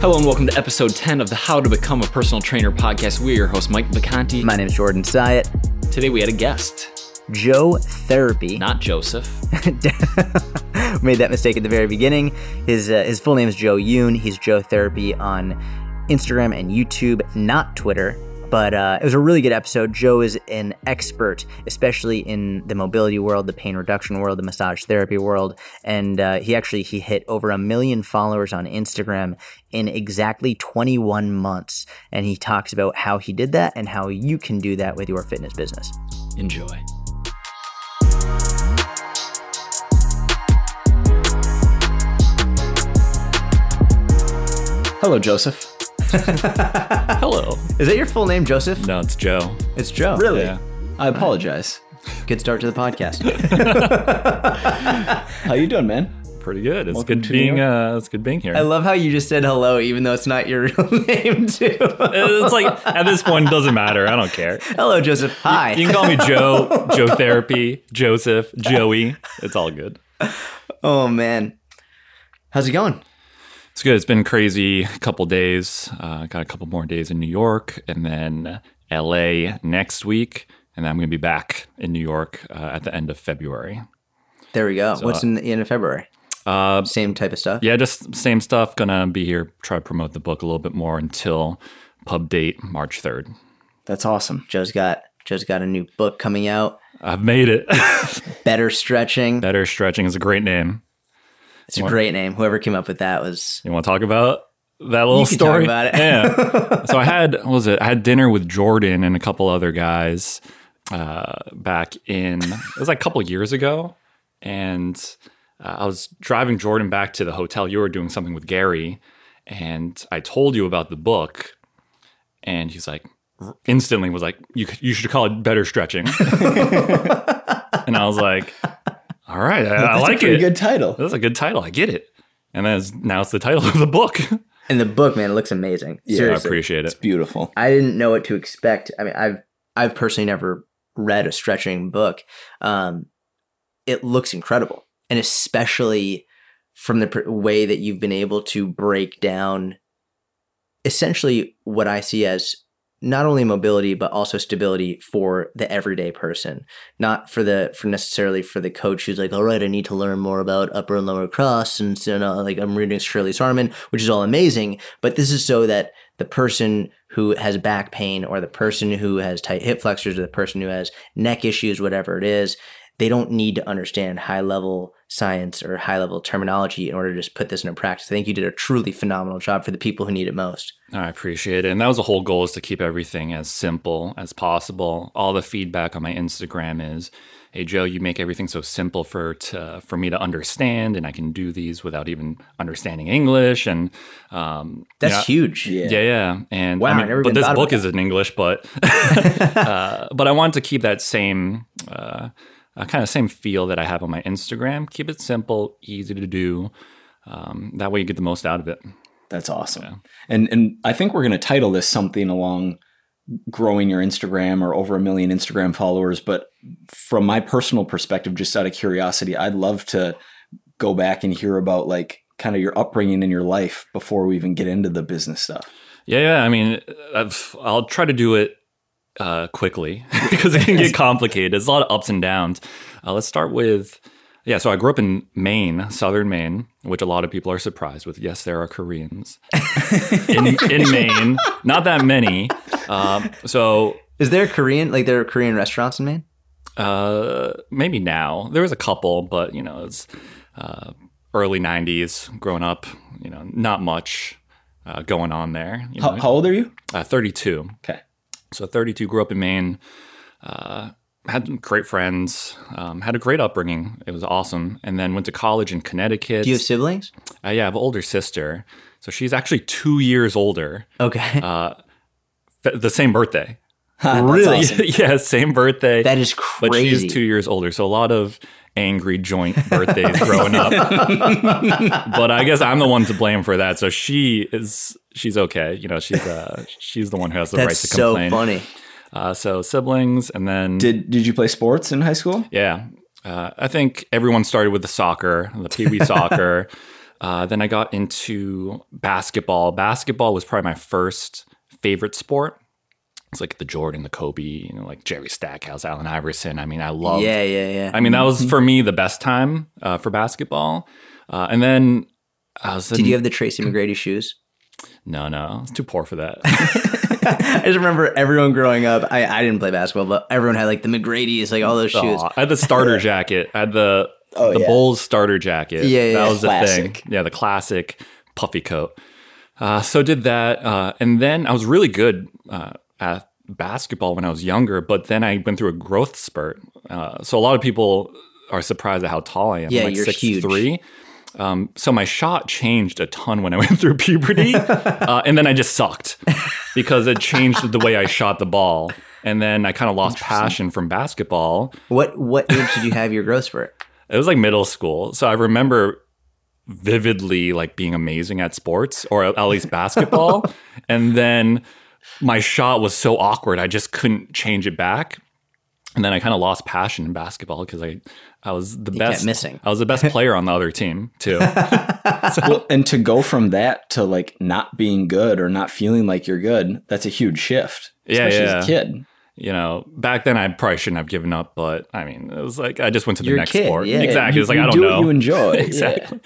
Hello and welcome to episode 10 of the How to Become a Personal Trainer podcast. We're your host, Mike Vacanti. My name is Jordan Syatt. Today we had a guest, Joe Therapy. not Joseph. Made that mistake at the very beginning. His uh, his full name is Joe Yoon. He's Joe Therapy on Instagram and YouTube, not Twitter. But uh, it was a really good episode. Joe is an expert, especially in the mobility world, the pain reduction world, the massage therapy world, and uh, he actually he hit over a million followers on Instagram in exactly 21 months. And he talks about how he did that and how you can do that with your fitness business. Enjoy. Hello, Joseph. Hello. Is that your full name, Joseph? No, it's Joe. It's Joe. Really? Yeah. I apologize. Good start to the podcast. How you doing, man? Pretty good. It's Welcome good to New being York. uh it's good being here. I love how you just said hello, even though it's not your real name, too. it's like at this point it doesn't matter. I don't care. hello, Joseph. Hi. You can call me Joe, Joe Therapy, Joseph, Joey. It's all good. oh man, how's it going? It's good. It's been crazy couple days. Uh, got a couple more days in New York and then LA next week. And then I'm going to be back in New York uh, at the end of February. There we go. What's in the end of February? Uh, Same type of stuff. yeah, just same stuff. Gonna be here, try to promote the book a little bit more until pub date March 3rd. That's awesome. Joe's got Joe's got a new book coming out. I've made it. Better stretching. Better Stretching is a great name. It's a great name. Whoever came up with that was. You want to talk about that little story? about it. yeah. So I had what was it? I had dinner with Jordan and a couple other guys uh, back in it was like a couple years ago, and uh, I was driving Jordan back to the hotel. You were doing something with Gary, and I told you about the book, and he's like instantly was like, "You you should call it Better Stretching," and I was like, "All right, I, I That's like a it. good title. That's a good title. I get it." And then now it's the title of the book. And the book, man, it looks amazing. I Seriously. appreciate it. It's beautiful. I didn't know what to expect. I mean, I've I've personally never read a stretching book. Um, it looks incredible, and especially from the pr- way that you've been able to break down essentially what I see as not only mobility but also stability for the everyday person. Not for the for necessarily for the coach who's like all right i need to learn more about upper and lower cross and so, you know, like i'm reading shirley sahrmann which is all amazing but this is so that the person who has back pain or the person who has tight hip flexors or the person who has neck issues whatever it is they don't need to understand high level science or high level terminology in order to just put this into practice. I think you did a truly phenomenal job for the people who need it most. I appreciate it. And that was the whole goal is to keep everything as simple as possible. All the feedback on my Instagram is, hey Joe, you make everything so simple for to, for me to understand and I can do these without even understanding English. And um That's you know, huge. Yeah. Yeah, yeah. And Wow, I I mean, never but this book is in English, but uh, but I want to keep that same uh, uh, kind of same feel that I have on my Instagram. Keep it simple, easy to do. Um, that way you get the most out of it. That's awesome. And and I think we're going to title this something along growing your Instagram or over a million Instagram followers. But from my personal perspective, just out of curiosity, I'd love to go back and hear about like kind of your upbringing in your life before we even get into the business stuff. Yeah, yeah. I mean, I've, I'll try to do it uh, quickly because it can get complicated. There's a lot of ups and downs. Uh, let's start with yeah. So I grew up in Maine, southern Maine, which a lot of people are surprised with. Yes, there are Koreans in, in Maine. Not that many. Um, so Is there Korean like there are Korean restaurants in Maine? uh, maybe now there was a couple, but you know it's uh, early '90s. Growing up, you know, not much uh, going on there. You know, How, how old are you? uh, 32. Okay. So 32, grew up in Maine, uh, had great friends, um, had a great upbringing. It was awesome. And then went to college in Connecticut. Do you have siblings? uh, yeah, I have an older sister. So she's actually two years older, Okay. uh, f- the same birthday. Really? awesome. yeah, same birthday. that is crazy. but she's two years older. So a lot of angry joint birthdays growing up. but I guess I'm the one to blame for that. So she is she's okay. You know, she's uh she's the one who has the That's right to so complain. funny. Uh, so siblings, and then Did Did you play sports in high school? yeah, Uh, I think everyone started with the soccer, the pee wee soccer. Uh, then I got into basketball. Basketball was probably my first favorite sport. It's like the Jordan, the Kobe, you know, like Jerry Stackhouse, Allen Iverson. I mean, I love. Yeah, yeah, yeah. I mean, that was for me the best time uh, for basketball. Uh, and then I was. Did in- you have the Tracy McGrady shoes? No, no, I was too poor for that. I just remember everyone growing up. I, I didn't play basketball, but everyone had like the McGrady's, like all those shoes. Aw, I had the starter jacket. I had the Oh, the yeah. Bulls starter jacket. Yeah, yeah, that was the thing. Yeah, the classic puffy coat. Uh, so did that, uh, and then I was really good uh, at basketball when I was younger. But then I went through a growth spurt. Uh, so a lot of people are surprised at how tall I am. Yeah, I'm like you're six huge. three. Um, so my shot changed a ton when I went through puberty, uh, and then I just sucked because it changed the way I shot the ball. And then I kind of lost passion from basketball. What what age did you have your growth spurt? It was like middle school. So I remember vividly like being amazing at sports or at least basketball. and then my shot was so awkward, I just couldn't change it back. And then I kind of lost passion in basketball because I, I was the kept best. missing. I was the best player on the other team too. well, and to go from that to like not being good or not feeling like you're good, that's a huge shift. Yeah, especially yeah. as a kid. you know, back then I probably shouldn't have given up, but I mean, it was like I just went to the You're next kid, sport. yeah. exactly. You, it's like you I don't do know. what you enjoy. exactly.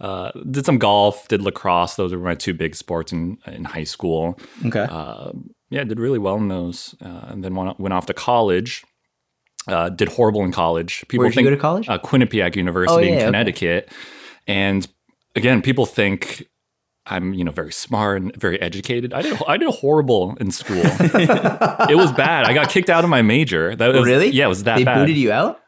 Uh, did some golf, did lacrosse. Those were my two big sports in in high school. Okay. Uh, yeah, did really well in those, uh, and then went, went off to college. Uh, did horrible in college. People Where did you think go to college? uh, Quinnipiac University Oh, yeah, in okay. Connecticut, and again, people think I'm you know very smart and very educated. I did I did horrible in school. it was bad. I got kicked out of my major. That was, really? Yeah, it was that they bad. booted you out?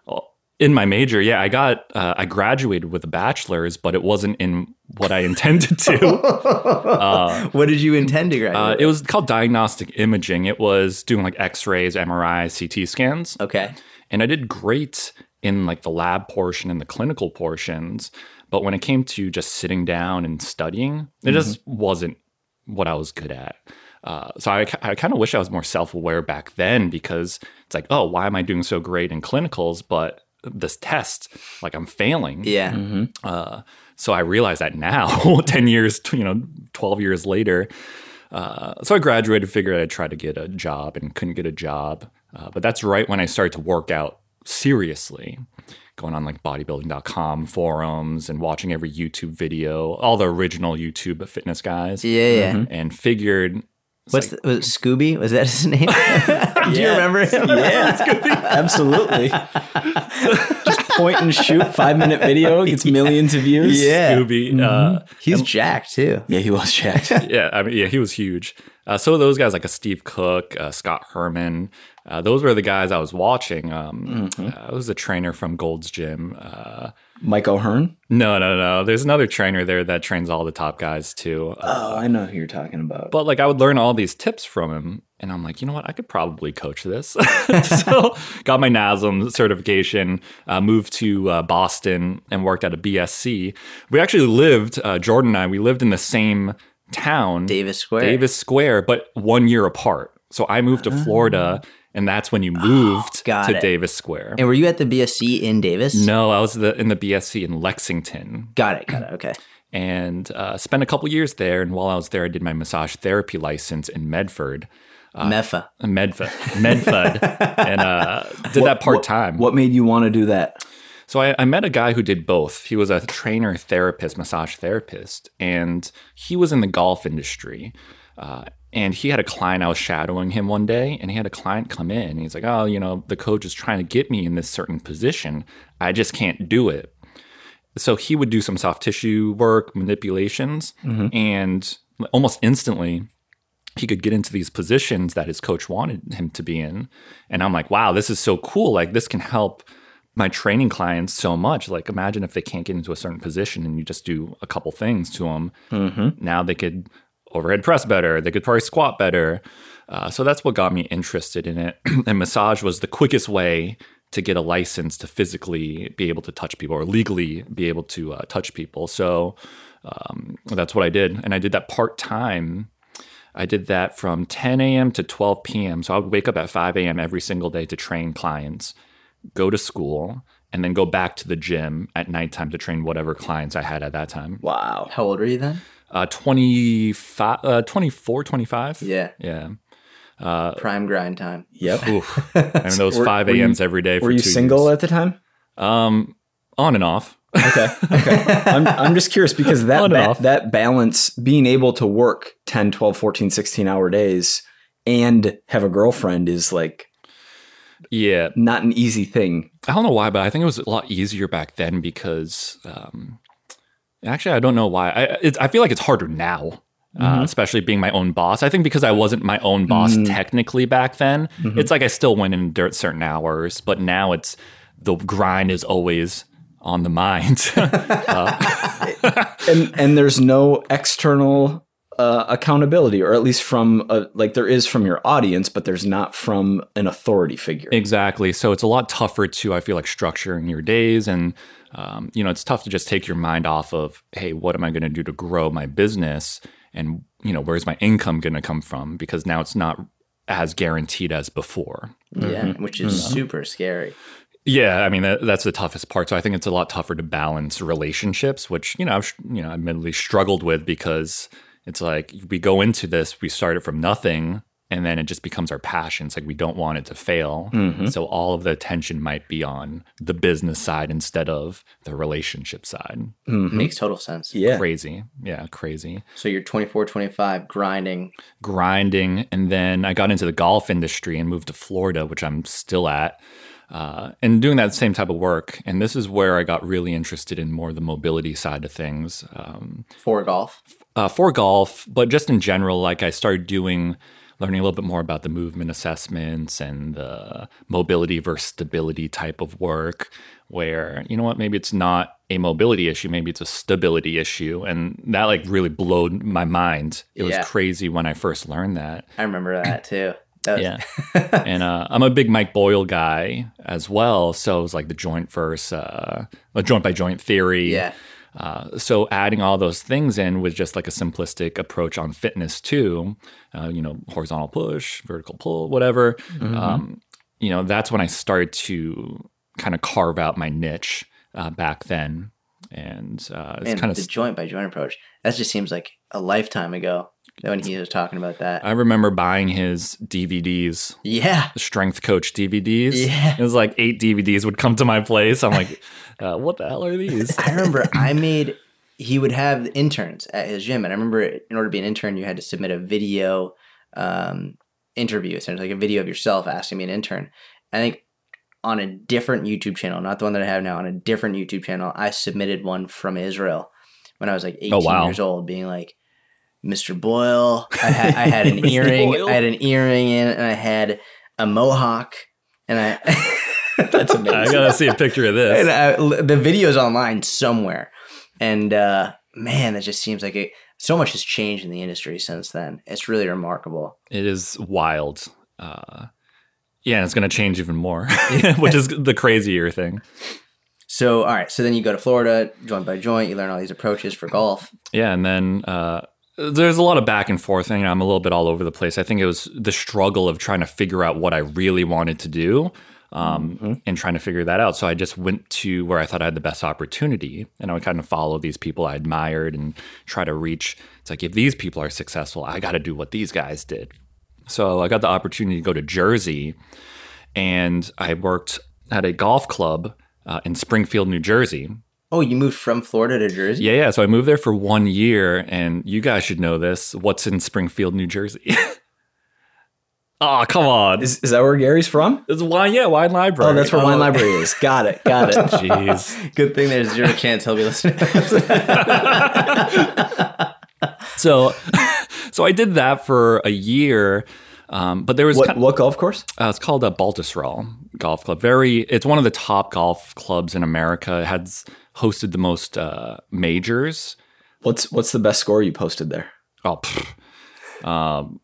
In my major, yeah, I got uh, I graduated with a bachelor's, but it wasn't in what I intended to. Uh, what did you intend to uh, graduate? it was called diagnostic imaging. It was doing like X-rays, MRI, CT scans, okay. and I did great in like the lab portion and the clinical portions. But when it came to just sitting down and studying, it just wasn't what I was good at. Uh, so I, I kind of wish I was more self-aware back then because it's like, oh, why am I doing so great in clinicals, but this test, like I'm failing. Yeah. hmm Uh, so I realize that now, 10 years, you know, 12 years later. Uh, so I graduated, figured I'd try to get a job and couldn't get a job. Uh, but that's right when I started to work out seriously, going on like bodybuilding.com forums and watching every YouTube video, all the original YouTube fitness guys, Yeah, yeah. Mhm. and figured. It's What's like- the, was it Scooby? Was that his name? Do you remember him? Yeah, absolutely. Just point and shoot, five minute video gets millions of views. Yeah. Scooby. Uh, He's jacked too. yeah, he was jacked. yeah, I mean, yeah, he was huge. Uh, so those guys like a Steve Cook, uh, Scott Herman, uh, those were the guys I was watching. Um, uh, I was a trainer from Gold's Gym. Mike O'Hearn. no, no, no. There's another trainer there that trains all the top guys too. Oh, I know who you're talking about. but like I would learn all these tips from him, and I'm like, you know what? I could probably coach this. so got my NASM certification, uh, moved to uh, Boston, and worked at a BSC. We actually lived, uh, Jordan and I, we lived in the same town, Davis Square. Davis Square, but one year apart. So I moved to Florida, and that's when you moved got to it. Davis Square. And were you at the BSC in Davis? no, I was the, in the BSC in Lexington Got it. Got it. Okay. and uh, spent a couple years there. And while I was there, I did my massage therapy license in Medford, Mepha. Medford, Medford, and uh, did that part time. What made you want to do that? So I, I met a guy who did both. He was a trainer, therapist, massage therapist, and he was in the golf industry. Uh, and he had a client. I was shadowing him one day, and he had a client come in. He's like, "Oh, you know, the coach is trying to get me in this certain position. I just can't do it." So he would do some soft tissue work, manipulations, and almost instantly he could get into these positions that his coach wanted him to be in. And I'm like, wow, this is so cool. Like this can help my training clients so much. Like imagine if they can't get into a certain position and you just do a couple things to them. Mm-hmm. Now they could overhead press better. They could probably squat better. Uh, so that's what got me interested in it. and massage was the quickest way to get a license to physically be able to touch people or legally be able to uh, touch people. So um, that's what I did. And I did that part time. I did that from 10 a.m. to 12 p.m. So I would wake up at 5 a.m. every single day to train clients, go to school, and then go back to the gym at nighttime to train whatever clients I had at that time. Wow. How old were you then? Uh, 25, uh, 24, 25. Yeah, Yeah. Uh, prime grind time. Yep. Oof. I mean, those Were- 5 a.m.s every day for Were you single years. at the time? Um, on and off. Okay. Okay. I'm, I'm just curious because that ba- that balance, being able to work 10, 12, 14, 16 hour days and have a girlfriend is like Yeah. not an easy thing. I don't know why, but I think it was a lot easier back then because um, actually, I don't know why. I, it's, I feel like it's harder now. Uh, especially being my own boss. I think because I wasn't my own boss technically back then, it's like I still went in dur- certain hours, but now it's the grind is always on the mind. and and there's no external uh, accountability, or at least from a, like there is from your audience, but there's not from an authority figure. Exactly. So it's a lot tougher to, I feel like, structuring your days. And, um, you know, it's tough to just take your mind off of, hey, what am I going to do to grow my business? And, you know, where's my income going to come from? Because now it's not as guaranteed as before. Yeah, which is super scary. Yeah, I mean that, that's the toughest part. So I think it's a lot tougher to balance relationships, which you know I've you know admittedly struggled with because it's like we go into this, we start it from nothing, and then it just becomes our passion. It's like we don't want it to fail, so all of the attention might be on the business side instead of the relationship side. Makes total sense. Yeah. Crazy, yeah, crazy So you're 24, 25, grinding. grinding and then i got into the golf industry and moved to florida which i'm still at uh, and doing that same type of work and this is where i got really interested in more the mobility side of things um, for golf. uh, for golf but just in general like i started doing learning a little bit more about the movement assessments and the mobility versus stability type of work where you know what maybe it's not a mobility issue maybe it's a stability issue and that like really blowed my mind it Yeah. was crazy when i first learned that I remember that too. That was, yeah. and uh, I'm a big Mike Boyle guy as well. So it was like the joint versus uh, a joint by joint theory. Yeah. Uh, so adding all those things in was just like a simplistic approach on fitness too. Uh, you know, horizontal push, vertical pull, whatever. Um, you know, that's when I started to kind of carve out my niche uh, back then. And uh, it's kind of the joint by joint approach. That just seems like a lifetime ago when he was talking about that. I remember buying his DVDs yeah. strength coach DVDs. Yeah. It was like eight DVDs would come to my place. I'm like, uh, what the hell are these? I remember I made he would have interns at his gym, and I remember in order to be an intern, you had to submit a video um, interview, essentially like a video of yourself asking me an intern. I think on a different YouTube channel, not the one that I have now, on a different YouTube channel, I submitted one from Israel when I was like 18 Oh, wow. years old, being like, Mr. Boyle, I had, I had an earring, Boyle. I had an earring in, and I had a mohawk, and I. That's amazing I gotta see a picture of and this. I, the video's online somewhere and uh man that just seems like it so much has changed in the industry since then it's really remarkable It is wild. Uh, yeah, and it's gonna change even more, which is the crazier thing. so all right so then you go to florida joint by joint you learn all these approaches for golf Yeah, and then uh, there's a lot of back and forth, and I'm a little bit all over the place. I think it was the struggle of trying to figure out what I really wanted to do. Um, and trying to figure that out. So I just went to where I thought I had the best opportunity, and I would kind of follow these people I admired and try to reach. It's like if these people are successful, I got to do what these guys did. So I got the opportunity to go to Jersey, and I worked at a golf club uh, in Springfield, New Jersey. Oh you moved from florida to jersey Yeah, yeah. So I moved there for one year, and you guys should know this. What's in Springfield, New Jersey? oh, come on. Is, is that where Gary's from? It's wine, yeah, wine library. Oh, that's where Wine Library is. Got it. Got it. Jeez. good thing there's zero chance he'll be listening So, so I did that for a year, um, but there was What kind what golf course? uh, it's called a Baltusrol Golf Club. Very, it's one of the top golf clubs in America. It has hosted the most uh, majors. What's what's the best score you posted there? Oh, pff. um,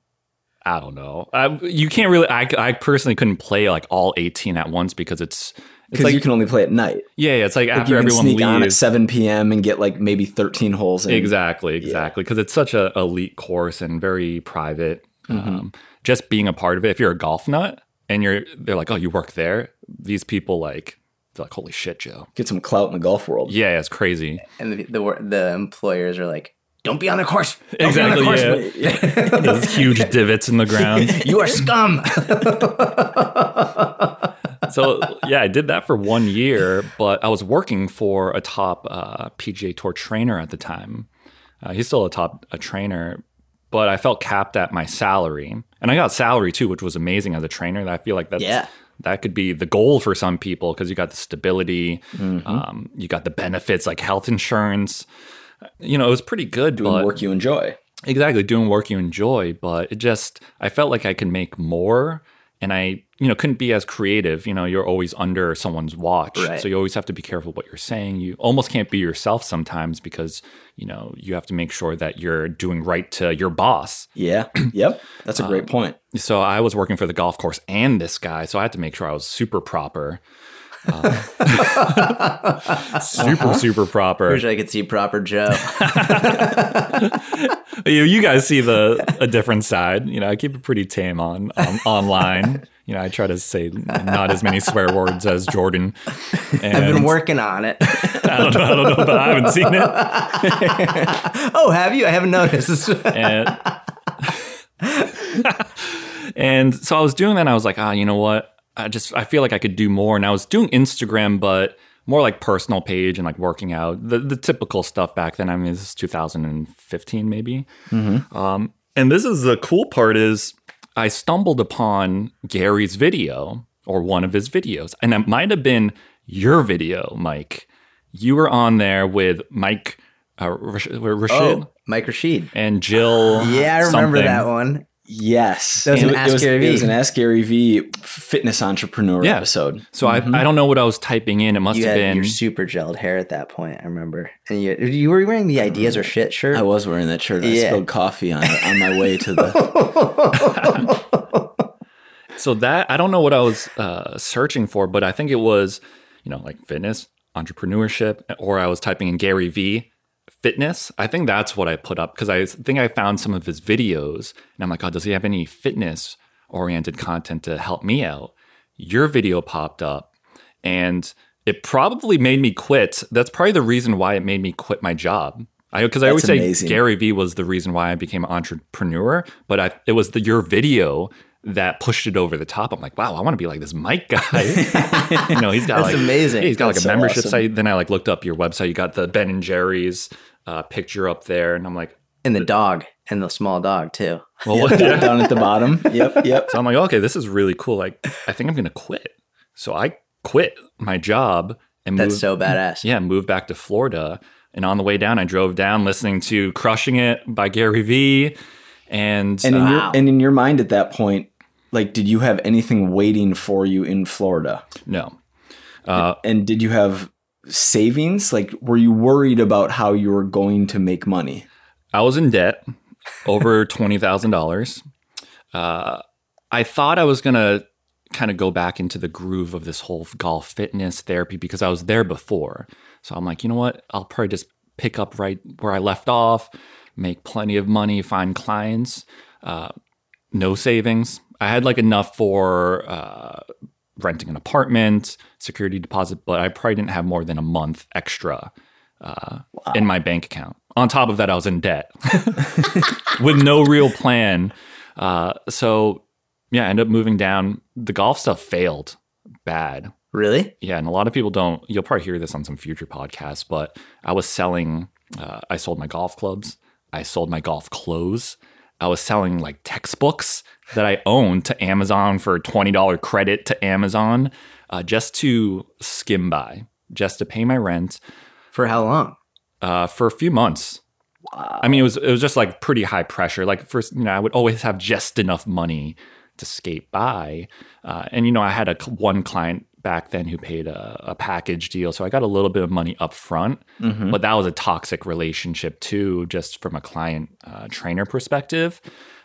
I don't know. I, you can't really. I, I personally couldn't play like all eighteen at once because it's it's Because like you can only play at night. yeah, yeah, it's like Like after you can everyone sneak on at 7 p.m. and get like maybe 13 holes in. Exactly, exactly. Because it's such a elite course and very private. Mm-hmm. Um, just being a part of it. If you're a golf nut and you're, they're like, oh, you work there. These people like They're like, holy shit, Joe. Get some clout in the golf world. Yeah, it's crazy. And the the, the employers are like, "Don't be on the course." Don't Exactly, Be on the yeah. Those huge divots in the ground. you are scum. so yeah, I did that for one year, but I was working for a top uh, PGA Tour trainer at the time. Uh, he's still a top a trainer, but I felt capped at my salary, and I got salary too, which was amazing as a trainer. That I feel like that's Yeah. That could be the goal for some people because you got the stability, um, you got the benefits like health insurance. You know, it was pretty good, Doing but work you enjoy. exactly doing work you enjoy but it just i felt like i could make more and i you know couldn't be as creative you know you're always under someone's watch Right. so you always have to be careful what you're saying you almost can't be yourself sometimes because you know you have to make sure that you're doing right to your boss Yeah. yep. That's a great um, point. so i was working for the golf course and this guy so i had to make sure i was super proper uh, super super proper Wish I could see proper Joe. you, you guys see the a different side. You know, I keep it pretty tame on, on online. You know, I try to say not as many swear words as Jordan. And I've been working on it. I don't know, I don't know, but I haven't seen it. oh, have you? I haven't noticed. And and so I was doing that. and I was like, ah, you know what? I just I feel like I could do more. And I was doing Instagram, but more like personal page and like working out the the typical stuff back then. I mean, this is 2015 maybe. Um, and this is the cool part is I stumbled upon Gary's video or one of his videos, and it might have been your video, Mike. You were on there with Mike uh, Rashid oh, Mike Rashid. and Jill. Yeah, I remember something. that one. Yes. That was an it, Ask was, Gary it was an Ask Gary V fitness entrepreneur Yeah. episode. So I, I don't know what I was typing in. It must You have had been. your super gelled hair at that point. I remember, and you you were wearing the ideas or shit shirt. I was wearing that shirt. I Yeah. spilled coffee on it on my way to the. so that I don't know what I was uh, searching for, but I think it was, you know, like fitness, entrepreneurship, or I was typing in Gary V fitness. I think that's what I put up because I think I found some of his videos and I'm like, oh, does he have any fitness oriented content to help me out? Your video popped up and it probably made me quit. That's probably the reason why it made me quit my job. I because I always That's say amazing. Gary Vee was the reason why I became an entrepreneur, but I, it was the your video that pushed it over the top. I'm like, wow, I want to be like this Mike guy. you know, he's got That's like amazing. he's got That's like a so membership awesome. site. Then I like looked up your website. You got the Ben and Jerry's uh, picture up there, and I'm like, and the dog and the small dog too. well, what? down at the bottom. Yep. Yep. So I'm like, okay, this is really cool. Like, I think I'm gonna quit. So I quit my job and That's moved, so badass. yeah, moved back to Florida. And on the way down, I drove down listening to "Crushing It" by Gary Vee, and, And in uh, your and in your mind at that point, like, did you have anything waiting for you in Florida? no, uh, And did you have savings? Like, were you worried about how you were going to make money? I was in debt, over twenty thousand dollars. Uh, I thought I was gonna kind of go back into the groove of this whole golf fitness therapy because I was there before. So I'm like, you know what? I'll probably just pick up right where I left off, make plenty of money, find clients. Uh, no savings. I had like enough for uh, renting an apartment, security deposit, but I probably didn't have more than a month extra uh, in my bank account. On top of that, I was in debt with no real plan. Uh, so yeah, I ended up moving down. The golf stuff failed bad. Really? Yeah, and a lot of people don't. You'll probably hear this on some future podcasts, but I was selling. Uh, I sold my golf clubs. I sold my golf clothes. I was selling like textbooks that I owned to Amazon for twenty dollar credit to Amazon, uh, just to skim by, just to pay my rent For how long? uh, for a few months. Wow. I mean, it was it was just like pretty high pressure. Like first, you know, I would always have just enough money to skate by, uh, and you know, I had a one client back then who paid a, a package deal, so I got a little bit of money up front. But that was a toxic relationship too, just from a client uh, trainer perspective,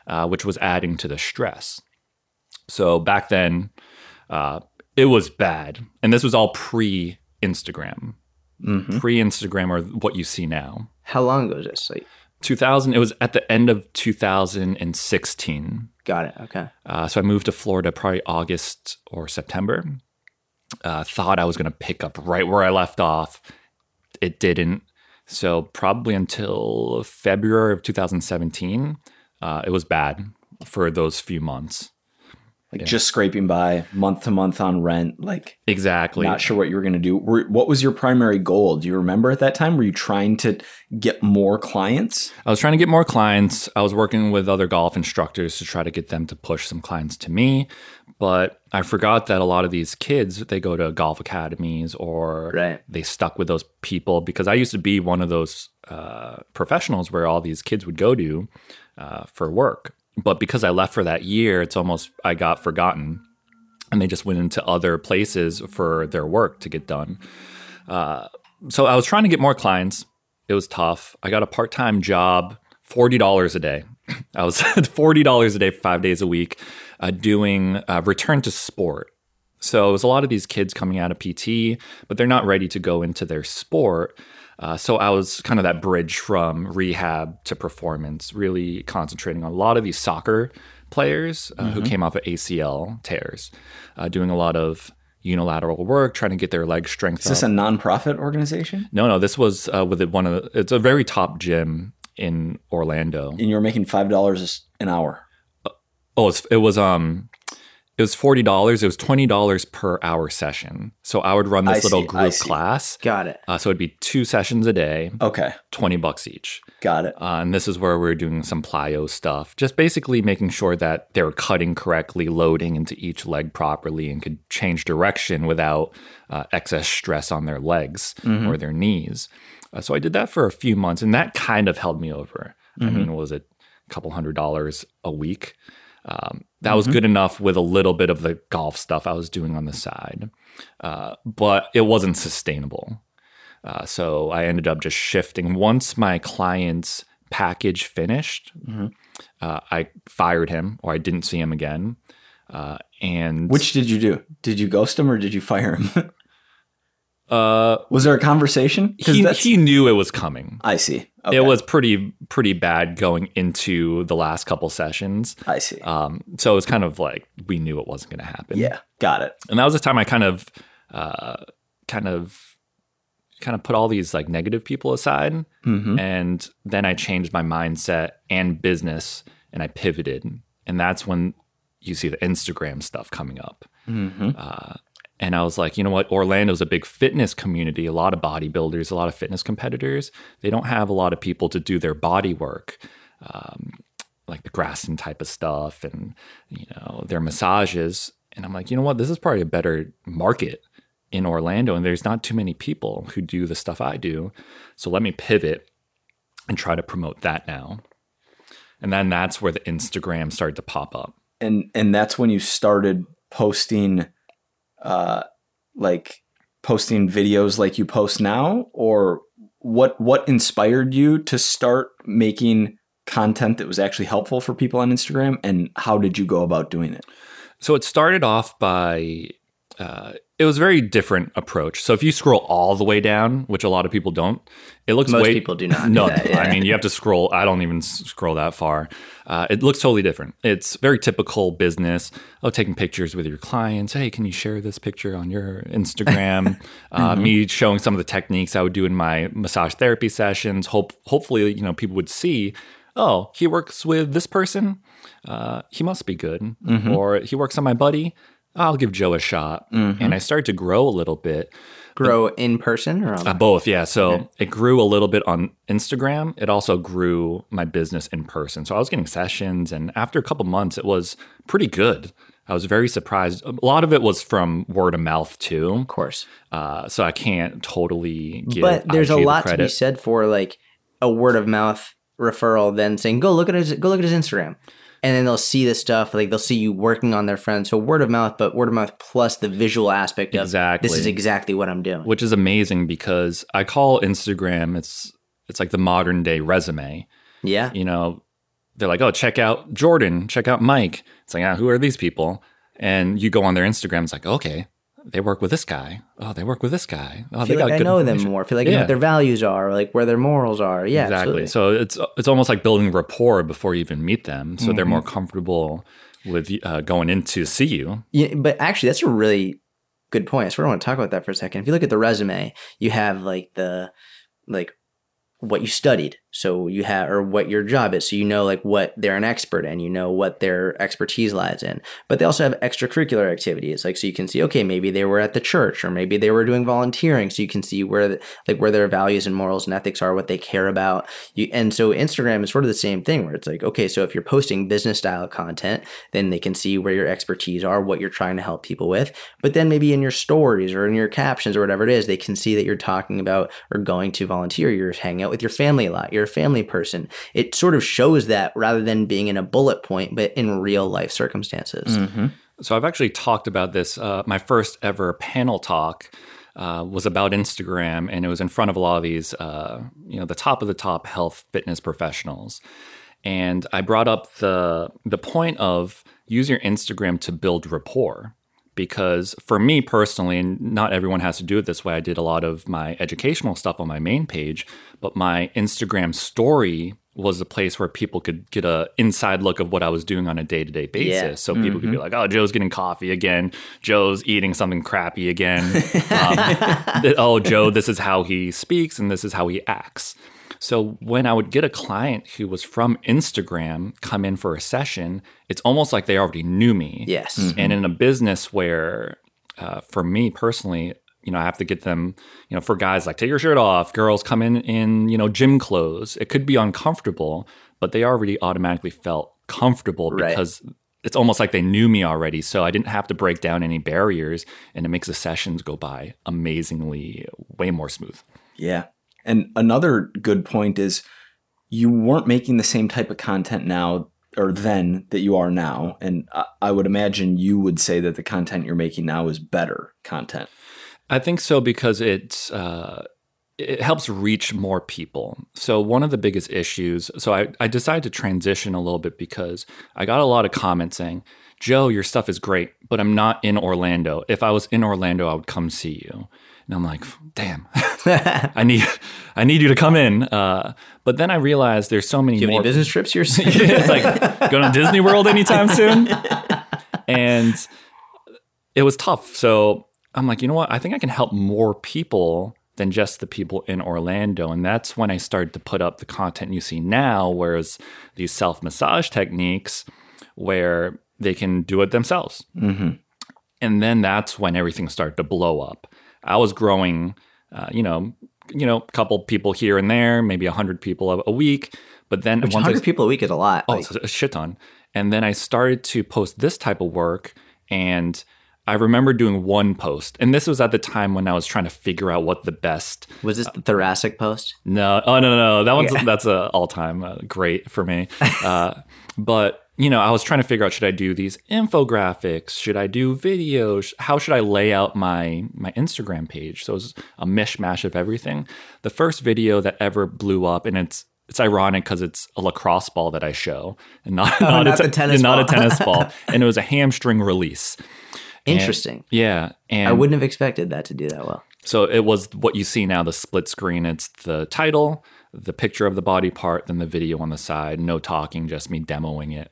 uh, which was adding to the stress. So back then, uh, it was bad, and this was all pre Instagram, pre Instagram, or what you see now. How long ago was this? Like, 2000 it was at the end of 2016 got it. Okay. uh, so i moved to florida probably august or september Uh, thought I was going to pick up right where I left off. It didn't. So probably until February of 2017, uh, it was bad for those few months. Like just scraping by month to month on rent, like Exactly. not sure what you were going to do. Were, what was your primary goal? Do you remember at that time? Were you trying to get more clients? I was trying to get more clients. I was working with other golf instructors to try to get them to push some clients to me. But I forgot that a lot of these kids, they go to golf academies or Right. they stuck with those people because I used to be one of those uh, professionals where all these kids would go to uh, for work. But because I left for that year, it's almost I got forgotten and they just went into other places for their work to get done. Uh, so I was trying to get more clients. It was tough. I got a part time job, forty dollars a day. I was forty dollars a day, five days a week, uh, doing uh, return to sport. So it was a lot of these kids coming out of PT, but they're not ready to go into their sport. Uh, so I was kind of that bridge from rehab to performance, really concentrating on a lot of these soccer players uh, who came off of ACL tears, uh, doing a lot of unilateral work, trying to get their leg strength Is this up. a nonprofit organization? no, no, this was uh, with one of the, it's a very top gym in Orlando. And you're making five dollars an hour. Oh, it's, it was um, it was forty dollars. It was twenty dollars per hour session. So I would run this I little see, group class. Got it. Uh, so it'd be two sessions a day, Okay, twenty bucks each. got it. Uh, and this is where we are doing some plyo stuff, just basically making sure that they're cutting correctly, loading into each leg properly, and could change direction without uh, excess stress on their legs or their knees. Uh, so I did that for a few months, and that kind of held me over. I mean, was it a couple hundred dollars a week? Um, that was good enough with a little bit of the golf stuff I was doing on the side, uh, but it wasn't sustainable. Uh, so I ended up just shifting. Once my client's package finished, uh, I fired him or I didn't see him again. Uh, and Which did you do? Did you ghost him or did you fire him? uh, was there a conversation? he, he knew it was coming. I see. Okay. It was pretty pretty bad going into the last couple sessions. I see. Um, so it was kind of like we knew it wasn't going to happen. yeah, got it. and that was the time I kind of, uh, kind of, kind of put all these like negative people aside, Mm-hmm. and then I changed my mindset and business, and I pivoted, and that's when you see the Instagram stuff coming up. Mm-hmm. Uh, and I was like, you know what? Orlando's a big fitness community, a lot of bodybuilders, a lot of fitness competitors. They don't have a lot of people to do their body work, um, like the Graston type of stuff and, you know, their massages. And I'm like, you know what? This is probably a better market in Orlando. And there's not too many people who do the stuff I do. So let me pivot and try to promote that now. And then that's where the Instagram started to pop up. and and that's when you started posting uh like posting videos like you post now? Or what what inspired you to start making content that was actually helpful for people on Instagram? And how did you go about doing it? So it started off by uh, it was a very different approach. So if you scroll all the way down, which a lot of people don't, it looks Most way, people do not do No, that, yeah. I mean you have to scroll. I don't even scroll that far. Uh, it looks totally different. It's very typical business. Oh, taking pictures with your clients. Hey, can you share this picture on your Instagram? uh, Mm-hmm. Me showing some of the techniques I would do in my massage therapy sessions. Hope hopefully you know people would see. Oh, he works with this person. Uh, he must be good. Mm-hmm. Or he works on my buddy. I'll give Joe a shot. Mm-hmm. And I started to grow a little bit. Grow in person or on Uh, both, yeah. So it grew a little bit on Instagram. It also grew my business in person. So I was getting sessions, and after a couple months, it was pretty good. I was very surprised. A lot of it was from word of mouth too. of course. Uh, so I can't totally give. but there's IG a the lot to be said for like a word of mouth referral then saying go look at his go look at his instagram and then they'll see this stuff like they'll see you working on their friends so word of mouth but word of mouth plus the visual aspect of Exactly. this is exactly what i'm doing which is amazing because I call Instagram it's it's like the modern day resume. yeah you know, they're like, oh, check out Jordan, check out Mike. It's like, ah, who are these people? And you go on their Instagram, it's like, okay, they work with this guy. Oh, they work with this guy. Oh, I they feel like I know them more. I feel like I know what their values are, like where their morals are. Yeah, exactly. absolutely. So it's it's almost like building rapport before you even meet them, so they're Mm-hmm. more comfortable with uh, going in to see you. Yeah, but actually, that's a really good point. I sort of want to talk about that for a second. If you look at the resume, you have like the like what you studied so you have or what your job is. So you know like what they're an expert in. You know what their expertise lies in. But they also have extracurricular activities. Like so you can see okay maybe they were at the church or maybe they were doing volunteering. So you can see where like where their values and morals and ethics are what they care about. You and so instagram is sort of the same thing where it's like okay so if you're posting business style content then they can see where your expertise are what you're trying to help people with. But then maybe in your stories or in your captions or whatever it is they can see that you're talking about or going to volunteer. You're hanging out with your family a lot you're a family person. It sort of shows that rather than being in a bullet point, but in real life circumstances. Mm-hmm. So I've actually talked about this. Uh, my first ever panel talk uh, was about Instagram, and it was in front of a lot of these, uh, you know, the top of the top health fitness professionals. And I brought up the the point of use your Instagram to build rapport because for me personally, and not everyone has to do it this way, I did a lot of my educational stuff on my main page, but my Instagram story was a place where people could get a inside look of what I was doing on a day to day basis. Yeah. So people Mm-hmm. could be like, "Oh, Joe's getting coffee again. Joe's eating something crappy again. um, oh, Joe, this is how he speaks and this is how he acts." So when I would get a client who was from Instagram come in for a session, it's almost like they already knew me. Yes. And in a business where, uh, for me personally, you know, I have to get them, you know, for guys like take your shirt off, girls come in in, you know, gym clothes. It could be uncomfortable, but they already automatically felt comfortable Right. because it's almost like they knew me already. So I didn't have to break down any barriers and it makes the sessions go by amazingly way more smooth. Yeah. And another good point is you weren't making the same type of content now or then that you are now. And I, I would imagine you would say that the content you're making now is better content. I think so because it's uh, it helps reach more people. So one of the biggest issues. So I, I decided to transition a little bit because I got a lot of comments saying, "Joe, your stuff is great, but I'm not in Orlando. If I was in Orlando, I would come see you." And I'm like, "Damn, I need I need you to come in." Uh, but then I realized there's so many Do you have more any business trips you're it's like going to Disney World anytime soon. And it was tough. So I'm like, you know what? I think I can help more people than just the people in Orlando. And that's when I started to put up the content you see now, whereas these self massage techniques where they can do it themselves. Mm-hmm. And then that's when everything started to blow up. I was growing, uh, you know, you know, a couple people here and there, maybe a hundred people a, a week. But then Which once I 100 people a week is a lot. Oh, Like, it's a shit ton. And then I started to post this type of work. And I remember doing one post. And this was at the time when I was trying to figure out what the best. was this the thoracic post? No, oh, no, no. That one's, Yeah. that's a all time uh, great for me. Uh, but, you know, I was trying to figure out should I do these infographics? Should I do videos? How should I lay out my, my Instagram page? So it was a mishmash of everything. The first video that ever blew up, and it's, it's ironic because it's a lacrosse ball that I show, and not, not, not a, the tennis not a tennis ball. And it was a hamstring release. And- Interesting. yeah, and I wouldn't have expected that to do that well. so it was what you see now, the split screen. It's the title, the picture of the body part, then the video on the side. No talking, just me demoing it.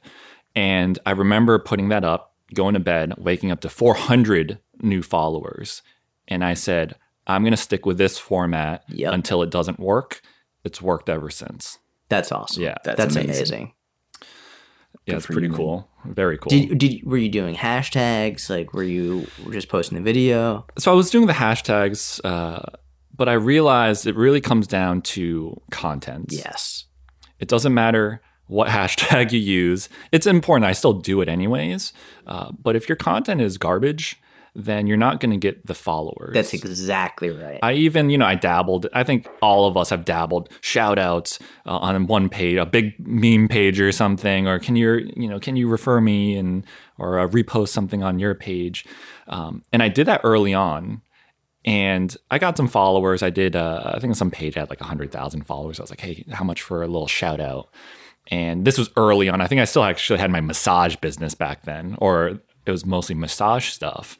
And I remember putting that up, going to bed, waking up to 400 new followers. And I said, I'm going to stick with this format Yep. until it doesn't work. It's worked ever since. That's awesome. Yeah, That's That's, amazing. amazing. Yeah, it's pretty you, cool. Very cool. Did, did were you doing hashtags? Like, were you just posting the video? so I was doing the hashtags, uh, but I realized it really comes down to content. Yes. It doesn't matter what hashtag you use. It's important. I still do it anyways. Uh, but if your content is garbage, then you're not going to get the followers. That's exactly right. I even, you know, I dabbled. I think all of us have dabbled. Shout outs uh, on one page, a big meme page or something, or can you, you know, can you refer me and or uh, repost something on your page? Um, and I did that early on, and I got some followers. I did, uh, I think some page had like hundred thousand followers. I was like, hey, how much for a little shout out? And this was early on. I think I still actually had my massage business back then, or it was mostly massage stuff.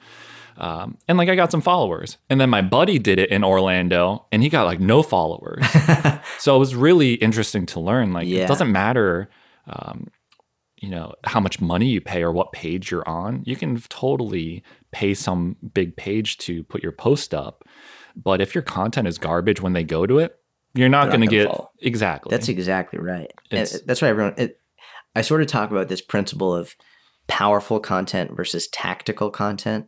Um, and like I got some followers. And then my buddy did it in Orlando and he got like no followers. so it was really interesting to learn. Like Yeah. it doesn't matter um, you know how much money you pay or what page you're on. You can totally pay some big page to put your post up, but if your content is garbage when they go to it, you're not going to get follow. exactly. That's exactly right. It's- that's why everyone. It, I sort of talk about this principle of powerful content versus tactical content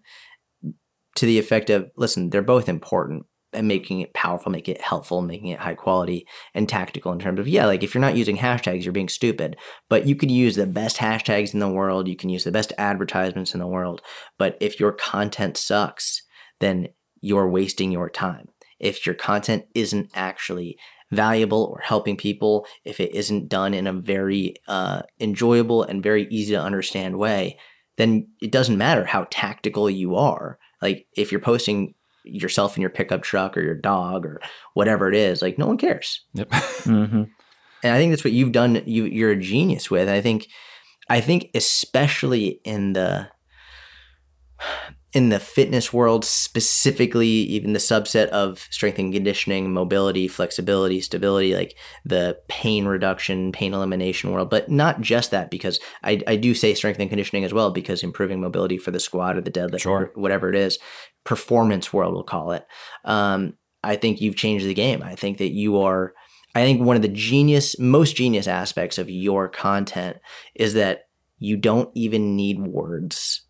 to the effect of listen, they're both important and making it powerful, making it helpful, making it high quality and tactical in terms of yeah, like if you're not using hashtags, you're being stupid. But you could use the best hashtags in the world, you can use the best advertisements in the world, but if your content sucks, then you're wasting your time. If your content isn't actually valuable or helping people, if it isn't done in a very uh, enjoyable and very easy to understand way, then it doesn't matter how tactical you are. Like if you're posting yourself in your pickup truck or your dog or whatever it is, like no one cares. Yep. Mm-hmm. And I think that's what you've done. You you're a genius with. I think, I think especially in the in the fitness world, specifically, even the subset of strength and conditioning, mobility, flexibility, stability, like the pain reduction, pain elimination world, but not just that, because I, I do say strength and conditioning as well, because improving mobility for the squat or the deadlift, Sure. or whatever it is, performance world, we'll call it. Um, I think you've changed the game. I think that you are. I think one of the genius, most genius aspects of your content is that you don't even need words.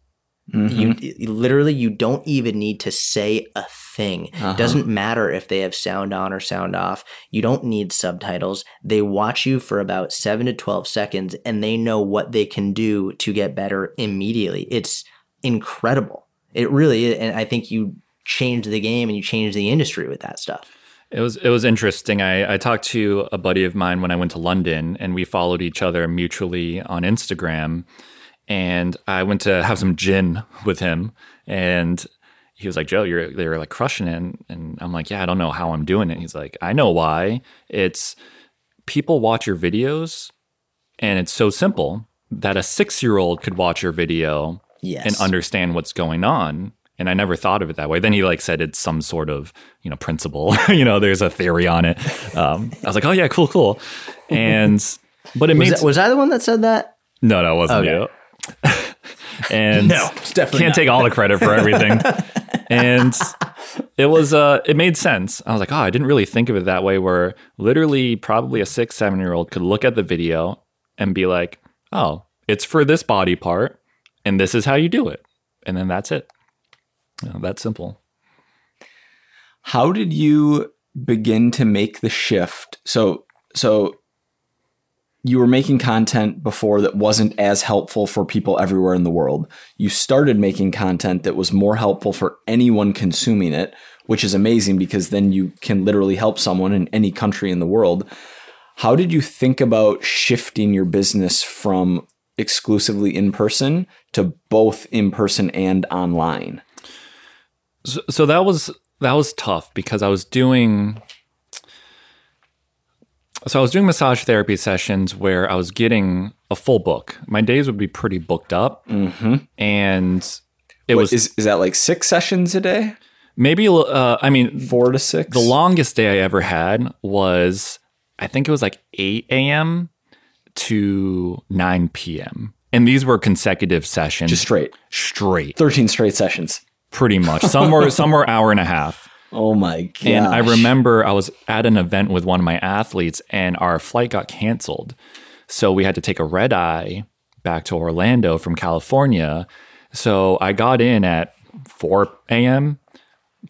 Mm-hmm. You literally you don't even need to say a thing. Uh-huh. It doesn't matter if they have sound on or sound off. You don't need subtitles. They watch you for about 7 to 12 seconds and they know what they can do to get better immediately. It's incredible. It really is and I think you changed the game and you changed the industry with that stuff. It was it was interesting. I, I talked to a buddy of mine when I went to London, and we followed each other mutually on Instagram. And I went to have some gin with him, and he was like, "Joe, you're they're like crushing it." And I'm like, "Yeah, I don't know how I'm doing it." He's like, "I know why. It's people watch your videos, and it's so simple that a six year old could watch your video Yes. and understand what's going on. And I never thought of it that way. Then he like said it's some sort of you know principle. you know, there's a theory on it. Um, I was like, oh yeah, cool, cool. And but it was, made that, was I the one that said that? no, no, it wasn't Okay. you. and it's definitely can't take all the credit for everything. and it was uh it made sense. I was like, oh, I didn't really think of it that way where literally probably a six, seven year old could look at the video and be like, oh, it's for this body part, and this is how you do it. And then that's it. You know, that's simple. How did you begin to make the shift? So, so you were making content before that wasn't as helpful for people everywhere in the world. You started making content that was more helpful for anyone consuming it, which is amazing because then you can literally help someone in any country in the world. How did you think about shifting your business from exclusively in person to both in person and online? So, so that was that was tough because I was doing so I was doing massage therapy sessions where I was getting a full book. My days would be pretty booked up, Mm-hmm. and it What, was is is that like six sessions a day? maybe. Uh, I mean, Four to six? the longest day I ever had was I think it was like eight a.m. to nine p.m. And these were consecutive sessions, just straight. straight, 13 straight sessions. pretty much. Some were some were hour and a half. Oh my god. And I remember I was at an event with one of my athletes and our flight got canceled. So we had to take a red eye back to Orlando from California. So I got in at 4 a.m.,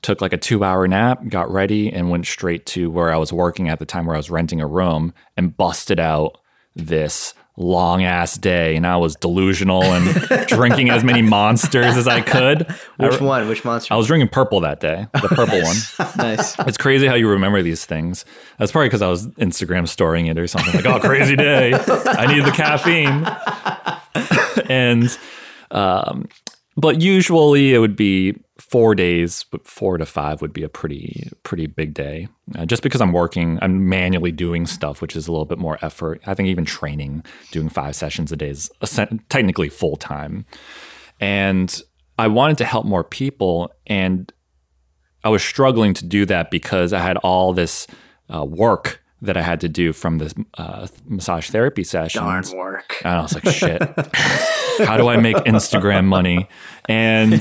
took like a two hour nap, got ready, and went straight to where I was working at the time where I was renting a room and busted out this long ass day. And I was delusional and drinking as many monsters as I could. I, Which one? Which monster? I was drinking purple that day, the purple one. nice. It's crazy how you remember these things. That's probably because I was Instagram storing it or something like, oh, crazy day. I need the caffeine. and, um, but usually it would be four days, but four to five would be a pretty, pretty big day. Uh, just because I'm working, I'm manually doing stuff, which is a little bit more effort. I think even training, doing five sessions a day is technically full time. And I wanted to help more people. And I was struggling to do that because I had all this uh, work that I had to do from the uh, massage therapy session. Darn work. And I was like, shit, how do I make Instagram money? And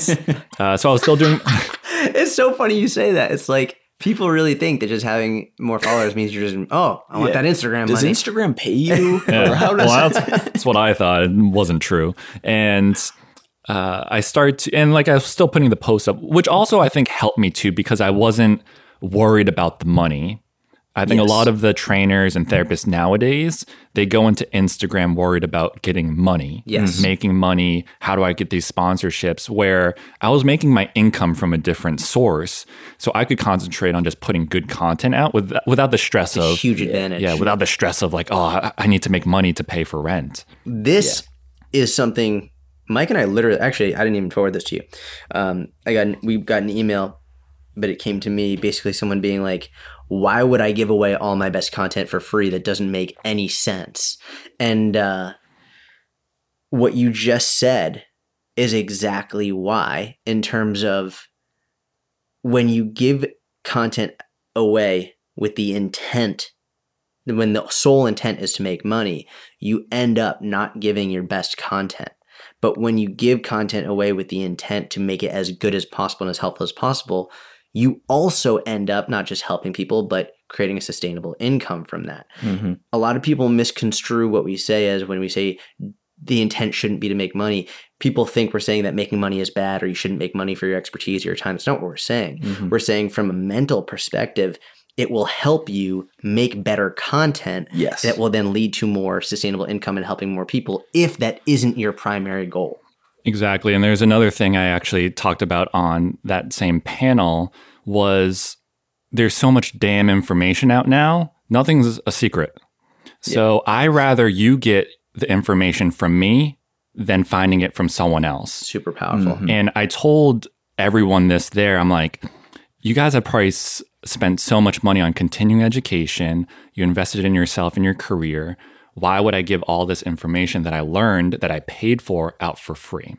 uh, so I was still doing. it's so funny you say that. It's like people really think that just having more followers means you're just oh, I want Yeah. that Instagram Does money. Instagram pay you? Yeah. Or how does well, that's, that's what I thought. It wasn't true. And uh, I started to, and like I was still putting the posts up, which also I think helped me too because I wasn't worried about the money. I think Yes. a lot of the trainers and therapists nowadays, they go into Instagram worried about getting money, Yes. making money. How do I get these sponsorships? Where I was making my income from a different source, so I could concentrate on just putting good content out with, without the stress It's a of huge advantage. yeah, without the stress of like, oh, I- I need to make money to pay for rent. This is something Mike and I literally actually I didn't even forward this to you. Um, I got we got an email, but it came to me basically someone being like, "Why would I give away all my best content for free? That doesn't make any sense." And uh, what you just said is exactly why, in terms of when you give content away with the intent when the sole intent is to make money, you end up not giving your best content. But when you give content away with the intent to make it as good as possible and as helpful as possible, you also end up not just helping people, but creating a sustainable income from that. Mhm. A lot of people misconstrue what we say as when we say the intent shouldn't be to make money. People think we're saying that making money is bad or you shouldn't make money for your expertise or your time. It's not what we're saying. Mhm. We're saying from a mental perspective, it will help you make better content Yes. that will then lead to more sustainable income and helping more people if that isn't your primary goal. Exactly. And there's another thing I actually talked about on that same panel was there's so much damn information out now. Nothing's a secret. So I rather you get the information from me than finding it from someone else. Super powerful. Mhm. And I told everyone this there. I'm like, you guys have probably spent so much money on continuing education. You invested in yourself and your career. Why would I give all this information that I learned that I paid for out for free?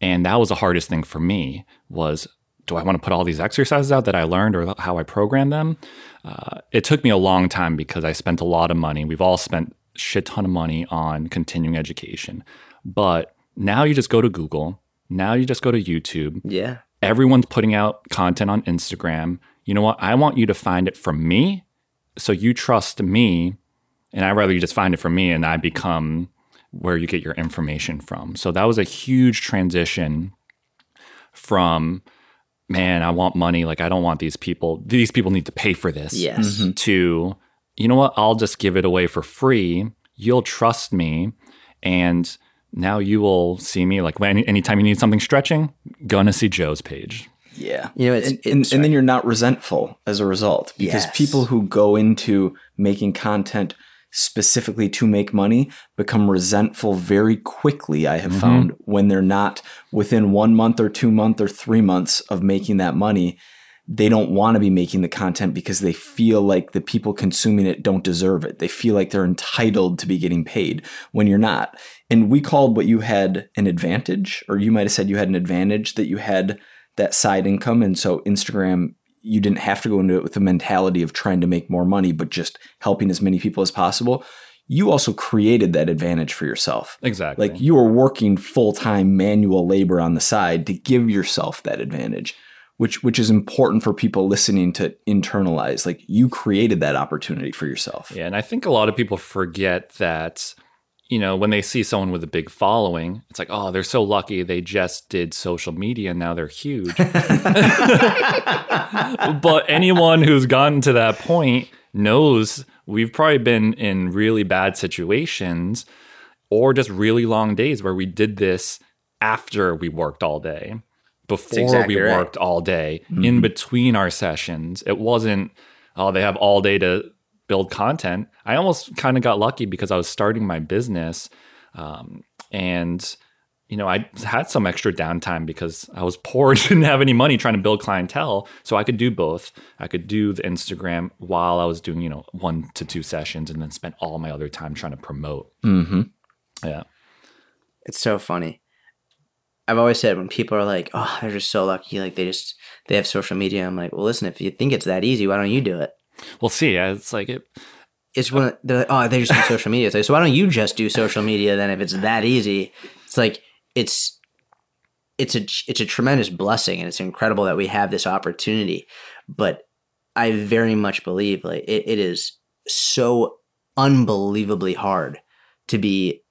And that was the hardest thing for me was do I want to put all these exercises out that I learned or how I program them? Uh, it took me a long time because I spent a lot of money. We've all spent shit ton of money on continuing education. But now you just go to Google. Now you just go to YouTube. Yeah. Everyone's putting out content on Instagram. You know what? I want you to find it from me. So you trust me. And I'd rather you just find it from me and I become where you get your information from. So that was a huge transition from, man, I want money. Like, I don't want these people, these people need to pay for this Yes. Mhm. to, you know what, I'll just give it away for free. You'll trust me. And now you will see me like when anytime you need something stretching, gonna see Joe's page. Yeah. You know, it's, and, it's and, and then you're not resentful as a result because Yes. people who go into making content specifically to make money become resentful very quickly i have mm-hmm. found when they're not within one month or two month or three months of making that money they don't want to be making the content because they feel like the people consuming it don't deserve it. They feel like they're entitled to be getting paid when you're not. And we called what you had an advantage or you might have said you had an advantage that you had that side income. And so Instagram, you didn't have to go into it with the mentality of trying to make more money, but just helping as many people as possible. You also created that advantage for yourself. Exactly. Like you were working full time manual labor on the side to give yourself that advantage, which which is important for people listening to internalize. Like you created that opportunity for yourself. Yeah, and I think a lot of people forget that, you know, when they see someone with a big following, it's like, oh, they're so lucky they just did social media and now they're huge. but anyone who's gotten to that point knows we've probably been in really bad situations or just really long days where we did this after we worked all day, before exactly we right. worked all day, in mm-hmm. between our sessions. It wasn't, oh, they have all day to build content. I almost kind of got lucky because I was starting my business. Um, and, you know, I had some extra downtime because I was poor, didn't have any money trying to build clientele. So I could do both. I could do the Instagram while I was doing, you know, one to two sessions and then spent all my other time trying to promote. Mm-hmm. Yeah. it's so funny. I've always said when people are like, "Oh, they're just so lucky," like they just they have social media. I'm like, well, listen, if you think it's that easy, why don't you do it? We'll see. It's like it. It's when they're like, oh, they just do social media. It's like, so why don't you just do social media then? If it's that easy, it's like it's it's a it's a tremendous blessing, and it's incredible that we have this opportunity. But I very much believe like it, it is so unbelievably hard to be.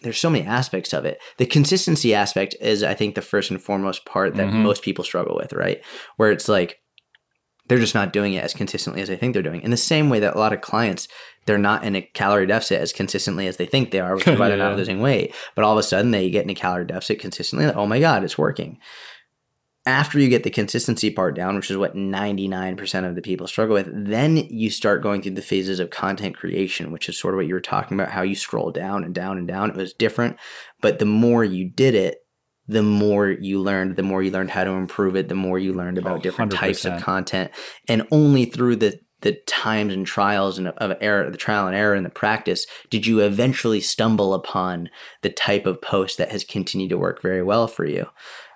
There's so many aspects of it. The consistency aspect is, I think, the first and foremost part that Mhm. most people struggle with, right? Where it's like they're just not doing it as consistently as they think they're doing. In the same way that a lot of clients, they're not in a calorie deficit as consistently as they think they are, which is why they're not losing weight. But all of a sudden, they get in a calorie deficit consistently. Like, oh my god, it's working. After you get the consistency part down, which is what 99% of the people struggle with, then you start going through the phases of content creation, which is sort of what you were talking about, how you scroll down and down and down. It was different. But the more you did it, the more you learned, the more you learned how to improve it, the more you learned about Oh, different types of content. And only through the the times and trials and of error, the trial and error and the practice, did you eventually stumble upon the type of post that has continued to work very well for you.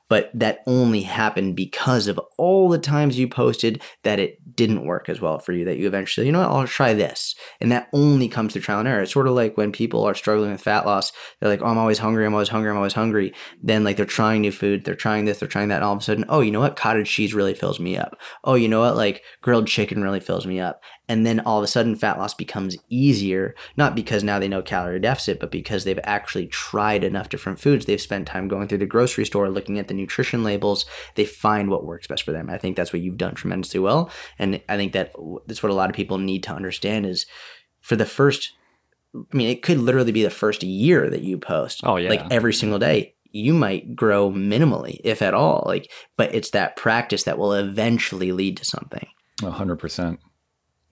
But that only happened because of all the times you posted that it didn't work as well for you. That you eventually, you know what, I'll try this. And that only comes through trial and error. It's sort of like when people are struggling with fat loss, they're like, oh, I'm always hungry, I'm always hungry, I'm always hungry. Then, like, they're trying new food, they're trying this, they're trying that. And all of a sudden, oh, you know what, cottage cheese really fills me up. Oh, you know what, like, grilled chicken really fills me up. And then all of a sudden, fat loss becomes easier, not because now they know calorie deficit, but because they've actually tried enough different foods. They've spent time going through the grocery store, looking at the nutrition labels. They find what works best for them. I think that's what you've done tremendously well. And I think that that's what a lot of people need to understand is for the first, I mean, it could literally be the first year that you post. Oh, yeah. Like every single day. You might grow minimally, if at all. Like, but it's that practice that will eventually lead to something. hundred percent.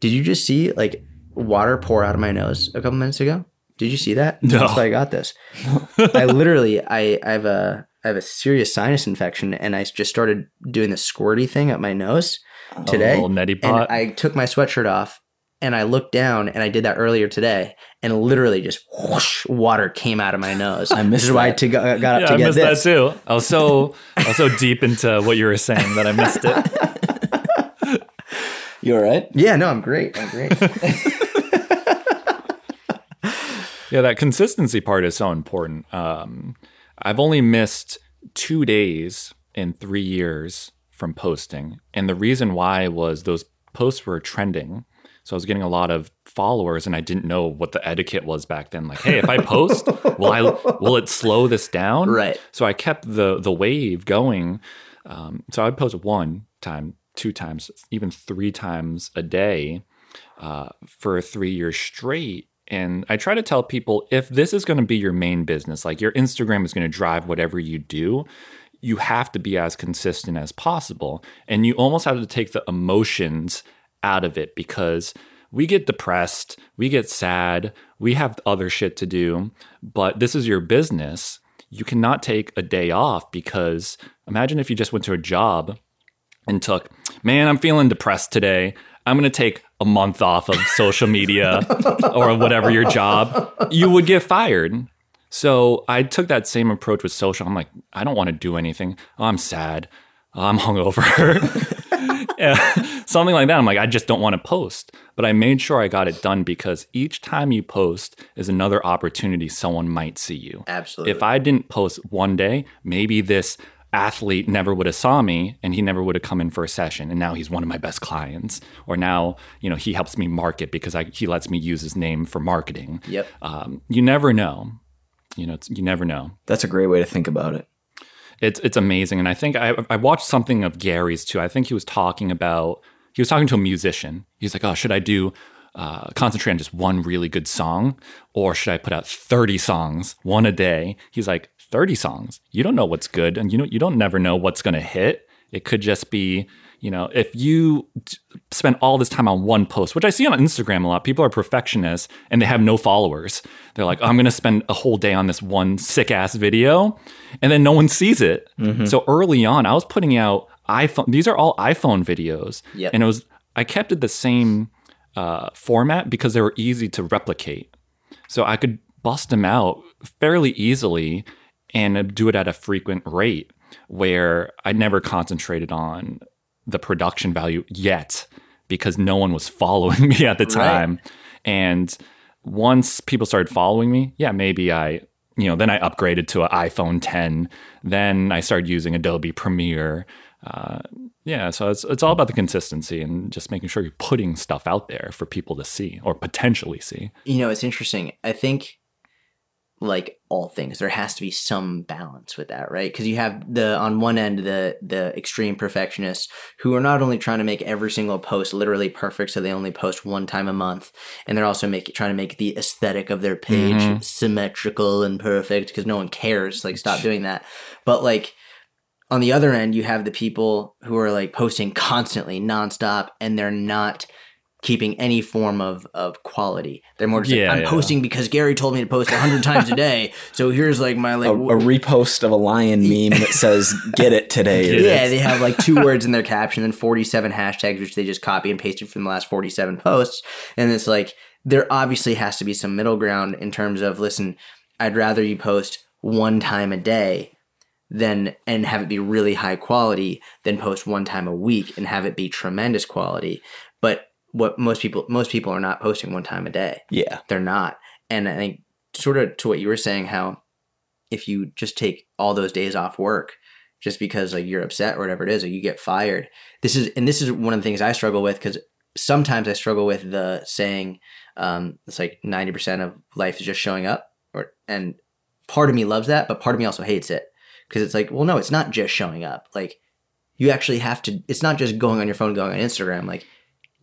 Did you just see like water pour out of my nose a couple minutes ago? Did you see that? No. That's why I got this. I literally, I, I have a, I have a serious sinus infection, and I just started doing the squirty thing up my nose today. little neti and. I took my sweatshirt off, and I looked down, and I did that earlier today, and literally just whoosh, water came out of my nose. I missed This is why I that. to go, got up yeah, to I get missed this. that too. I was so I was so deep into what you were saying that I missed it. You all right? Yeah, no, I'm great. I'm great. Yeah, that consistency part is so important. Um, I've only missed two days in three years from posting, and the reason why was those posts were trending. So I was getting a lot of followers, and I didn't know what the etiquette was back then. Like, hey, if I post, will I will it slow this down? Right. So I kept the the wave going. Um, so I'd post one time, two times, even three times a day uh, for three years straight. And I try to tell people if this is going to be your main business, like your Instagram is going to drive whatever you do, you have to be as consistent as possible. And you almost have to take the emotions out of it because we get depressed, we get sad, we have other shit to do, but this is your business. You cannot take a day off because imagine if you just went to a job and took, man, I'm feeling depressed today. I'm going to take a month off of social media or whatever your job. You would get fired. So I took that same approach with social. I'm like, I don't want to do anything. Oh, I'm sad. Oh, I'm hungover. yeah, something like that. I'm like, I just don't want to post. But I made sure I got it done because each time you post is another opportunity someone might see you. Absolutely. If I didn't post one day, maybe this athlete never would have saw me and he never would have come in for a session and now he's one of my best clients. Or now you know he helps me market because I, he lets me use his name for marketing. Yep. um, you never know. You know it's, you never know. That's a great way to think about it. it's it's amazing and i think I, I watched something of gary's too. I think he was talking about he was talking to a musician. He's like oh should i do uh, concentrate on just one really good song or should i put out 30 songs one a day? He's like 30 songs. You don't know what's good and you know you don't never know what's going to hit. It could just be you know if you t- spend all this time on one post which i see on instagram a lot people are perfectionists and they have no followers. They're like i'm going to spend a whole day on this one sick ass video and then no one sees it. So early on i was putting out iphone these are all iphone videos. Yep. and it was i kept it the same uh, format because they were easy to replicate. So I could bust them out fairly easily and do it at a frequent rate where I never concentrated on the production value yet because no one was following me at the Right. time. And once people started following me, yeah, maybe I, you know, then I upgraded to an iPhone 10. Then I started using Adobe Premiere. Uh, yeah, so it's it's all about the consistency and just making sure you're putting stuff out there for people to see or potentially see. You know, it's interesting. I think, like all things, there has to be some balance with that, right? Because you have the on one end the the extreme perfectionists who are not only trying to make every single post literally perfect, so they only post one time a month, and they're also making trying to make the aesthetic of their page Mhm. symmetrical and perfect because no one cares. Like, stop doing that. But like on the other end, you have the people who are like posting constantly, nonstop, and they're not keeping any form of of quality. They're more just like, I'm yeah. posting because Gary told me to post hundred times a day. So here's like my like a, a repost of a lion meme that says "Get it today." Get it. yeah, they have like two words in their caption and 47 hashtags, which they just copy and pasted from the last 47 posts. And it's like, there obviously has to be some middle ground in terms of, listen, I'd rather you post one time a day than and have it be really high quality than post one time a week and have it be tremendous quality. But what most people most people are not posting one time a day Yeah, they're not. And I think sort of to what you were saying, how if you just take all those days off work just because like you're upset or whatever it is, or you get fired. This is and this is one of the things I struggle with because sometimes I struggle with the saying um, it's like ninety percent of life is just showing up, or and part of me loves that, but part of me also hates it because it's like, well, no, it's not just showing up. Like you actually have to. It's not just going on your phone, going on Instagram. Like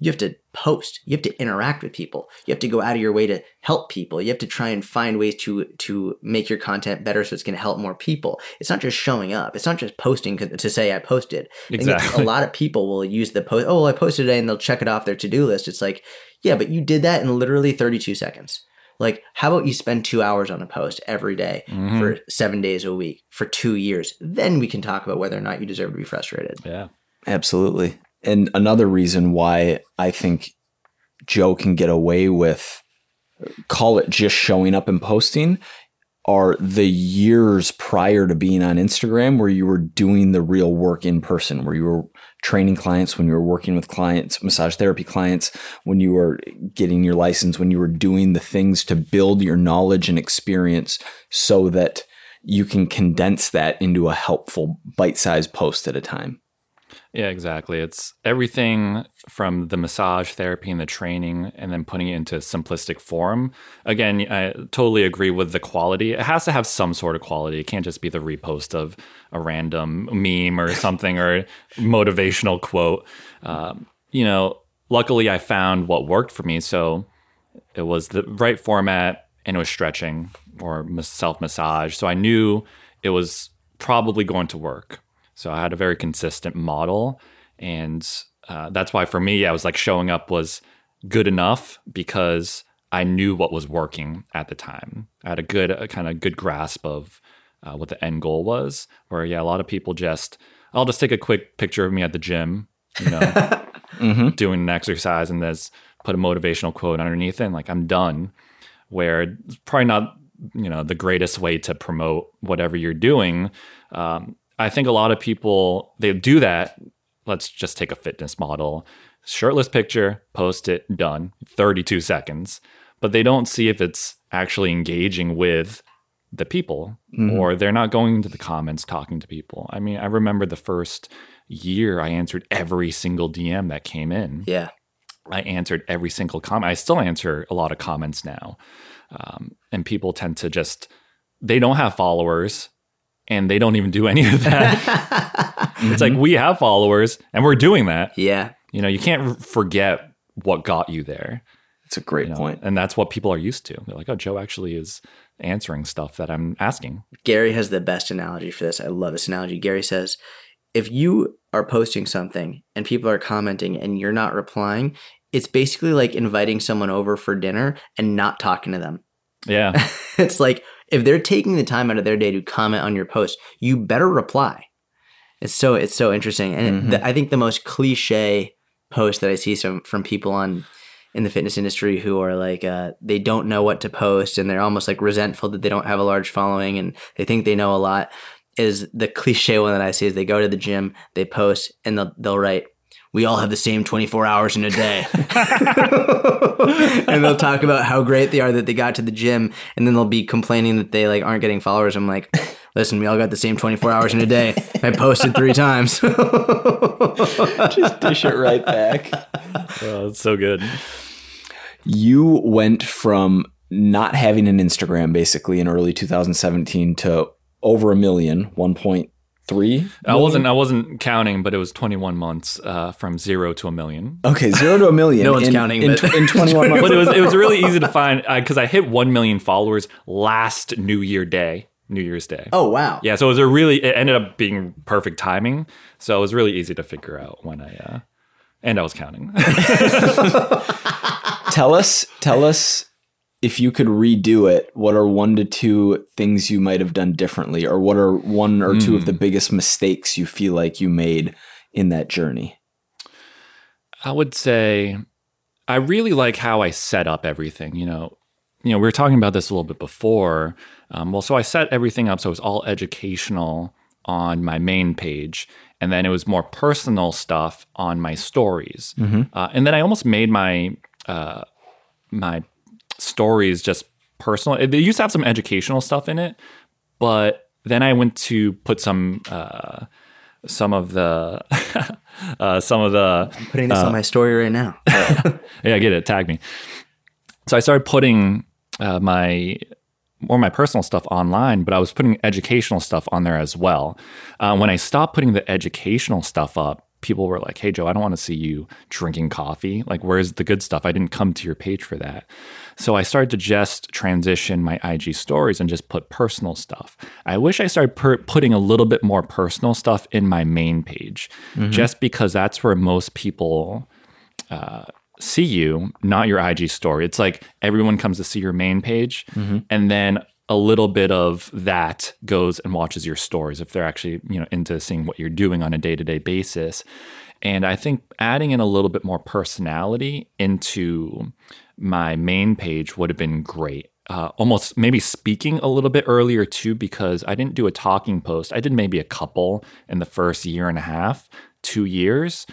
you have to post. You have to interact with people. You have to go out of your way to help people. You have to try and find ways to to make your content better so it's going to help more people. It's not just showing up. It's not just posting to say i posted. I think it's- Exactly. a lot of people will use the post oh well, i posted today and they'll check it off their to-do list. It's like yeah but you did that in literally 32 seconds. Like how about you spend two hours on a post every day Mhm. for seven days a week for two years? Then we can talk about whether or not you deserve to be frustrated. Yeah. absolutely. And another reason why I think Joe can get away with call it just showing up and posting are the years prior to being on Instagram where you were doing the real work in person, where you were training clients, when you were working with clients, massage therapy clients, when you were getting your license, when you were doing the things to build your knowledge and experience so that you can condense that into a helpful bite-sized post at a time. Yeah, exactly. It's everything from the massage therapy and the training and then putting it into simplistic form. Again, I totally agree with the quality. It has to have some sort of quality. It can't just be the repost of a random meme or something or motivational quote. Um, you know, luckily I found what worked for me. So it was the right format and it was stretching or self massage. So I knew it was probably going to work. So I had a very consistent model. And uh, that's why for me, I was like showing up was good enough because I knew what was working at the time. I had a good, a kind of good grasp of uh, what the end goal was. Where, yeah, a lot of people just, I'll just take a quick picture of me at the gym, you know, Mm-hmm. doing an exercise and just put a motivational quote underneath it and like I'm done. Where it's probably not, you know, the greatest way to promote whatever you're doing. Um, I think a lot of people they do that. Let's just take a fitness model, shirtless picture, post it, done, 32 seconds. But they don't see if it's actually engaging with the people Mhm. or they're not going into the comments talking to people. I mean, I remember the first year I answered every single DM that came in. yeah I answered every single comment. I still answer a lot of comments now. Um, and people tend to just, they don't have followers and they don't even do any of that. it's like we have followers and we're doing that. yeah You know, you can't forget what got you there. It's a great you know? point. And that's what people are used to. They're like, oh, Joe actually is answering stuff that I'm asking. Gary has the best analogy for this. I love this analogy. Gary says, if you are posting something and people are commenting and you're not replying, it's basically like inviting someone over for dinner and not talking to them. Yeah. it's like if they're taking the time out of their day to comment on your post, you better reply. It's so it's so interesting, and Mhm. the, I think the most cliche post that I see some from people on in the fitness industry who are like uh, they don't know what to post and they're almost like resentful that they don't have a large following and they think they know a lot is the cliche one that I see is they go to the gym, they post, and they'll they'll write we all have the same 24 hours in a day. and they'll talk about how great they are that they got to the gym and then they'll be complaining that they like aren't getting followers. I'm like, listen, we all got the same 24 hours in a day. I posted three times. Just dish it right back. Oh, that's so good. You went from not having an Instagram basically in early 2017 to over a million, 1.3. I wasn't I wasn't counting, but it was 21 months uh, from zero to a million. Okay, zero to a million. No one's in, counting, in, but- in 21 months. But it was it was really easy to find because I hit one million followers last New Year Day, New Year's Day. oh, wow. Yeah, so it was a really it ended up being perfect timing. So it was really easy to figure out when I uh, and I was counting. tell us, tell us if you could redo it, what are one to two things you might have done differently, or what are one or two of the biggest mistakes you feel like you made in that journey? I would say I really like how I set up everything. You know, you know, we were talking about this a little bit before. Um, well, so I set everything up so it was all educational on my main page, and then it was more personal stuff on my stories. Uh, and then I almost made my uh, my stories just personal. They used to have some educational stuff in it, but then I went to put some uh, some of the uh, some of the I'm Putting this on my story right now. yeah, I get it. Tag me. So I started putting uh, my more my personal stuff online, but I was putting educational stuff on there as well. Uh, when I stopped putting the educational stuff up, people were like, "Hey, Joe, I don't want to see you drinking coffee. Like, where's the good stuff? I didn't come to your page for that." So I started to just transition my IG stories and just put personal stuff. I wish I started per- putting a little bit more personal stuff in my main page, mm-hmm. just because that's where most people uh, see you, not your IG story. It's like everyone comes to see your main page, mm-hmm. and then a little bit of that goes and watches your stories if they're actually you know into seeing what you're doing on a day to day basis. And I think adding in a little bit more personality into my main page would have been great. Uh, almost maybe speaking a little bit earlier too, because I didn't do a talking post. I did maybe a couple in the first year and a half, two years,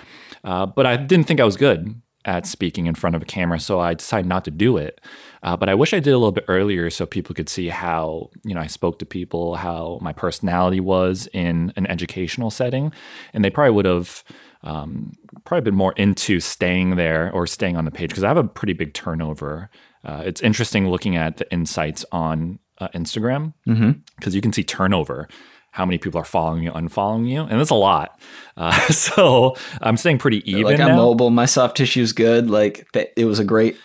uh, but I didn't think I was good at speaking in front of a camera, so I decided not to do it. Uh, but I wish I did a little bit earlier so people could see how you know I spoke to people, how my personality was in an educational setting, and they probably would have um, probably been more into staying there or staying on the page because I have a pretty big turnover. Uh, it's interesting looking at the insights on uh, Instagram because you can see turnover. How many people are following you, unfollowing you, and that's a lot. Uh, so I'm staying pretty even like. I'm mobile, my soft tissue's good. Like that, it was a great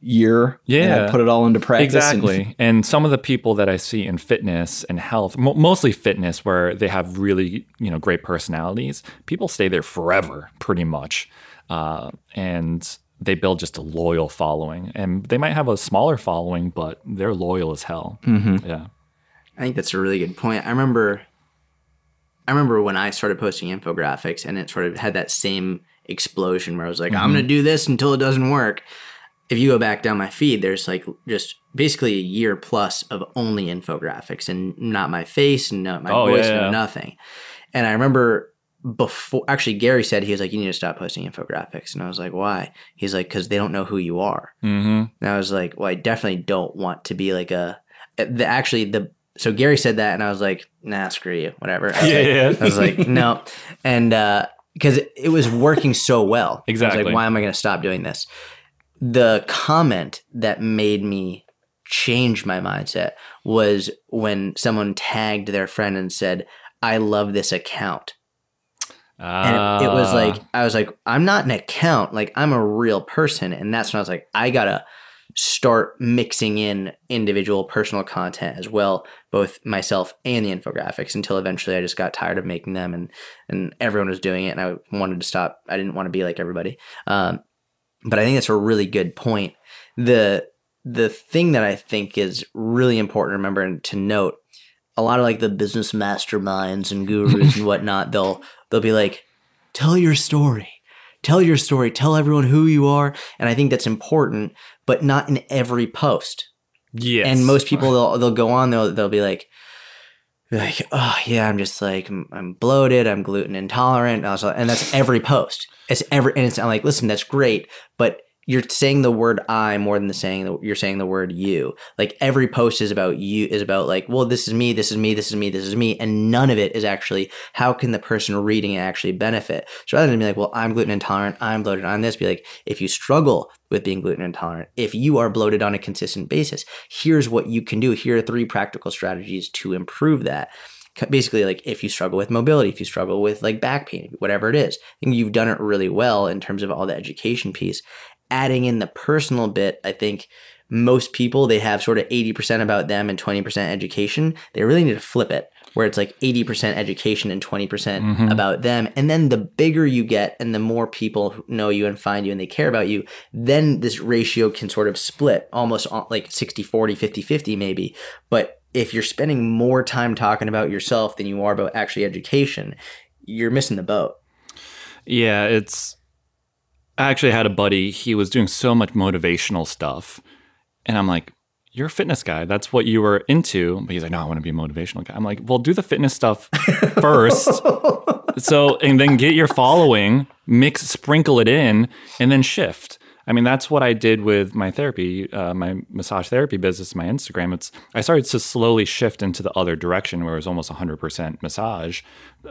year. and Yeah. I put it all into practice. and- Exactly. And, some of the people that I see in fitness and health, mo- mostly fitness, where they have really you know great personalities, people stay there forever, pretty much, uh, and they build just a loyal following. And they might have a smaller following, but they're loyal as hell. Yeah. I think that's a really good point. I remember I remember when I started posting infographics and it sort of had that same explosion where I was like, I'm gonna do this until it doesn't work. If you go back down my feed, there's like just basically a year plus of only infographics and not my face and not my Oh, voice yeah, and nothing. And I remember before actually Gary said he was like, You need to stop posting infographics. And I was like, Why? He's like, Because they don't know who you are. Mm-hmm. And I was like, well, I definitely don't want to be like a. The, actually, the so Gary said that, and I was like, nah, screw you, whatever. I Yeah, like, yeah. I was like, no, and because it, it was working so well, I was Exactly. like, why am I going to stop doing this? The comment that made me change my mindset was when someone tagged their friend and said, "I love this account." And it, it was Ah. like I was like, I'm not an account, like I'm a real person, and that's when I was like, I gotta start mixing in individual personal content as well, both myself and the infographics. Until eventually, I just got tired of making them, and and everyone was doing it, and I wanted to stop. I didn't want to be like everybody. Um, but I think that's a really good point. The the thing that I think is really important to remember and to note, a lot of like the business masterminds and gurus and whatnot, they'll they'll be like, tell your story. Tell your story. Tell everyone who you are. And I think that's important, but not in every post. yes. And most people they'll they'll go on, they'll they'll be like, like, oh yeah, I'm just like I'm, bloated, I'm gluten intolerant, and, also, and that's every post. It's every and it's I'm like, listen, that's great, but you're saying the word I more than the saying the, you're saying the word you. Like every post is about you is about like, well, this is me, this is me, this is me, this is me, and none of it is actually how can the person reading it actually benefit. So rather than be like, well, I'm gluten intolerant, I'm bloated on this, be like, if you struggle with being gluten intolerant, if you are bloated on a consistent basis, here's what you can do. Here are three practical strategies to improve that basically like if you struggle with mobility if you struggle with like back pain whatever it is think you've done it really well in terms of all the education piece adding in the personal bit, I think most people they have sort of 80% about them and 20% education. They really need to flip it where it's like 80% education and 20% mm hmm about them. And then the bigger you get and the more people know you and find you and they care about you, then this ratio can sort of split almost like 60 40, 50 50 maybe. But if you're spending more time talking about yourself than you are about actually education, you're missing the boat. Yeah, it's I actually had a buddy, he was doing so much motivational stuff. And I'm like, you're a fitness guy. That's what you were into. But he's like, no, I want to be a motivational guy. I'm like, well, do the fitness stuff first. so, and then get your following, mix, sprinkle it in, and then shift. I mean, that's what I did with my therapy, uh, my massage therapy business, my Instagram. It's I started to slowly shift into the other direction where it was almost 100% massage,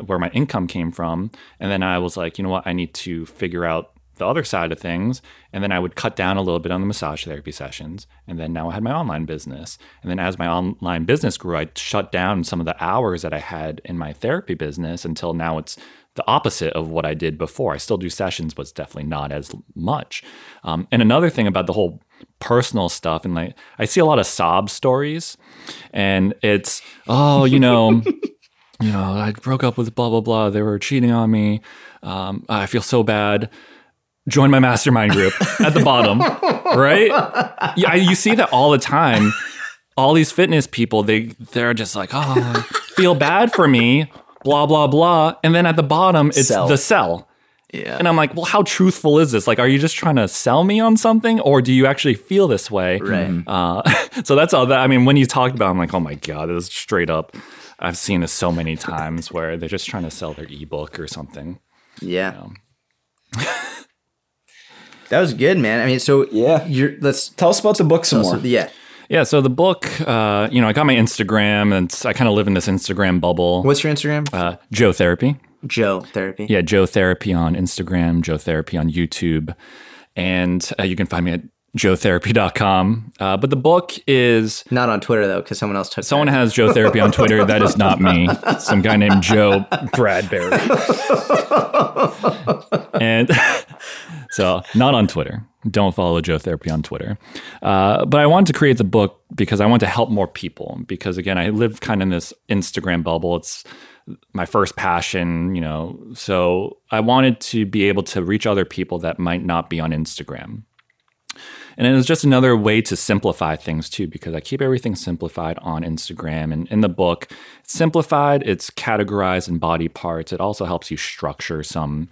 where my income came from. And then I was like, you know what? I need to figure out the other side of things. And then I would cut down a little bit on the massage therapy sessions. And then now I had my online business. And then as my online business grew, I shut down some of the hours that I had in my therapy business until now it's the opposite of what I did before. I still do sessions, but it's definitely not as much. Um, and another thing about the whole personal stuff, and like I see a lot of sob stories, and it's, oh, you know, you know, I broke up with blah, blah, blah. They were cheating on me. Um, I feel so bad join my mastermind group at the bottom, right? Yeah, you see that all the time. All these fitness people, they they're just like, oh, feel bad for me, blah blah blah, and then at the bottom it's sell. the sell. Yeah. And I'm like, well, how truthful is this? Like, are you just trying to sell me on something, or do you actually feel this way? Right. Uh, so that's all that. I mean, when you talked about, it, I'm like, oh my god, this is straight up. I've seen this so many times where they're just trying to sell their ebook or something. Yeah. You know? That was good, man. I mean, so yeah, you're let's tell us about the book some more. yeah. Yeah, so the book, uh, you know, I got my Instagram, and I kind of live in this Instagram bubble. What's your Instagram? Uh, Joe Therapy. Joe Therapy. Yeah, Joe Therapy on Instagram, Joe Therapy on YouTube, and uh, you can find me at joetherapy.com. Uh, but the book is not on Twitter though, because someone else took. Someone that. has Joe Therapy on Twitter. that is not me. Some guy named Joe Bradbury. and so not on Twitter. Don't follow Joe Therapy on Twitter. Uh, but I wanted to create the book because I want to help more people. Because again, I live kind of in this Instagram bubble. It's my first passion, you know. So I wanted to be able to reach other people that might not be on Instagram. And it was just another way to simplify things too, because I keep everything simplified on Instagram. And in the book, it's simplified, it's categorized in body parts. It also helps you structure some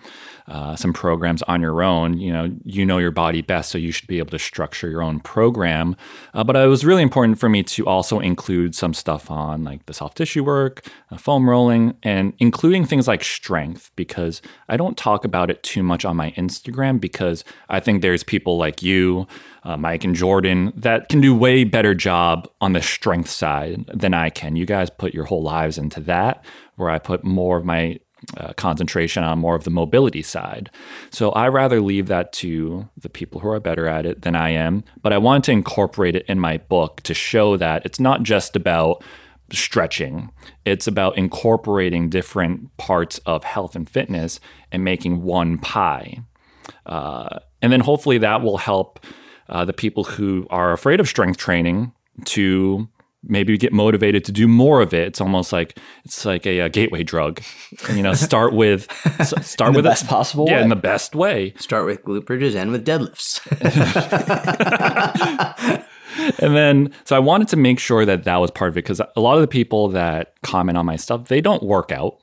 uh, some programs on your own. You know, you know your body best, so you should be able to structure your own program. Uh, but it was really important for me to also include some stuff on like the soft tissue work, uh, foam rolling, and including things like strength, because I don't talk about it too much on my Instagram because I think there's people like you uh, Mike and Jordan that can do way better job on the strength side than I can. You guys put your whole lives into that, where I put more of my uh, concentration on more of the mobility side. So I rather leave that to the people who are better at it than I am. But I want to incorporate it in my book to show that it's not just about stretching. It's about incorporating different parts of health and fitness and making one pie. Uh, and then hopefully that will help uh, the people who are afraid of strength training to maybe get motivated to do more of it. It's almost like it's like a, a gateway drug. You know, start with start with the best possible yeah, way. in the best way. Start with glute bridges and with deadlifts. and then so I wanted to make sure that that was part of it because a lot of the people that comment on my stuff, they don't work out.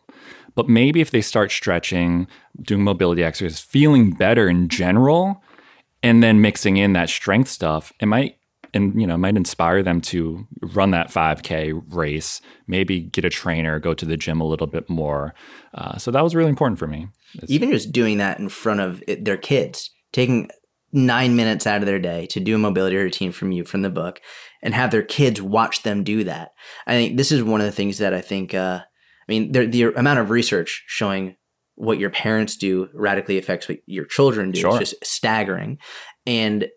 But maybe if they start stretching, doing mobility exercises, feeling better in general, and then mixing in that strength stuff, it might and you know might inspire them to run that 5k race maybe get a trainer go to the gym a little bit more uh, so that was really important for me it's, even just doing that in front of it, their kids taking nine minutes out of their day to do a mobility routine from you from the book and have their kids watch them do that i think this is one of the things that i think uh, i mean the, the amount of research showing what your parents do radically affects what your children do. Sure. It's just staggering. And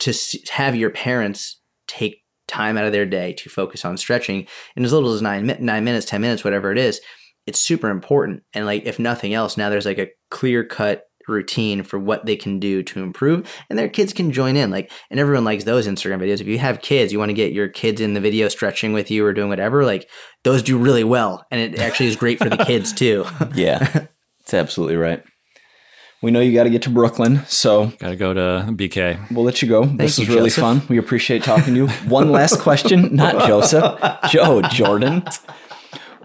to have your parents take time out of their day to focus on stretching in as little as nine, nine minutes, 10 minutes, whatever it is, it's super important. And like, if nothing else, now there's like a clear cut routine for what they can do to improve and their kids can join in like and everyone likes those instagram videos if you have kids you want to get your kids in the video stretching with you or doing whatever like those do really well and it actually is great for the kids too yeah it's absolutely right. We know you got to get to Brooklyn, so got to go to BK. We'll let you go. Thank this was really Joseph. fun. We appreciate talking to you. One last question, not Joseph, Joe, Jordan.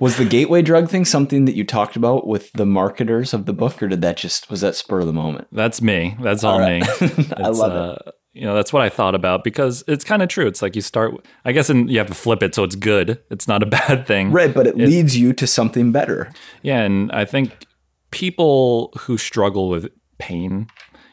Was the gateway drug thing something that you talked about with the marketers of the book, or did that just was that spur of the moment? That's me. That's all, all right. me. I love uh, it. You know, that's what I thought about because it's kind of true. It's like you start, I guess, and you have to flip it so it's good. It's not a bad thing, right? But it, it leads you to something better. Yeah, and I think people who struggle with pain,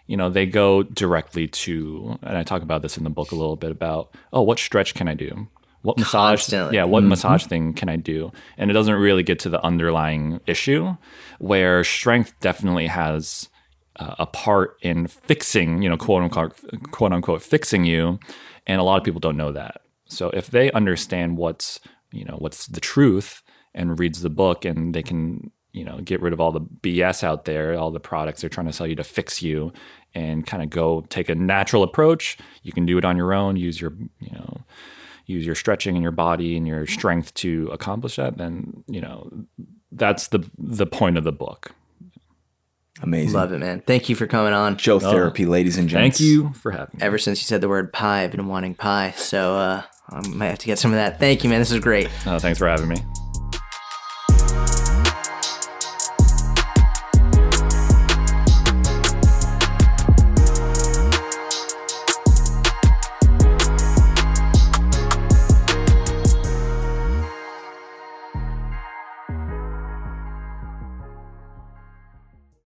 you know, they go directly to, and I talk about this in the book a little bit about, oh, what stretch can I do? What massage? Constantly. Yeah, what mm-hmm. massage thing can I do? And it doesn't really get to the underlying issue, where strength definitely has uh, a part in fixing, you know, quote unquote, quote unquote, fixing you, and a lot of people don't know that. So if they understand what's, you know, what's the truth and reads the book, and they can you know get rid of all the BS out there, all the products they're trying to sell you to fix you, and kind of go take a natural approach. You can do it on your own. Use your you know use your stretching and your body and your strength to accomplish that. Then you know that's the the point of the book. Amazing. Love it, man. Thank you for coming on. Joe oh, Therapy, ladies and gentlemen. Thank you for having me. Ever since you said the word pie, I've been wanting pie. So uh, I might have to get some of that. Thank you, man. This is great. Oh, thanks for having me.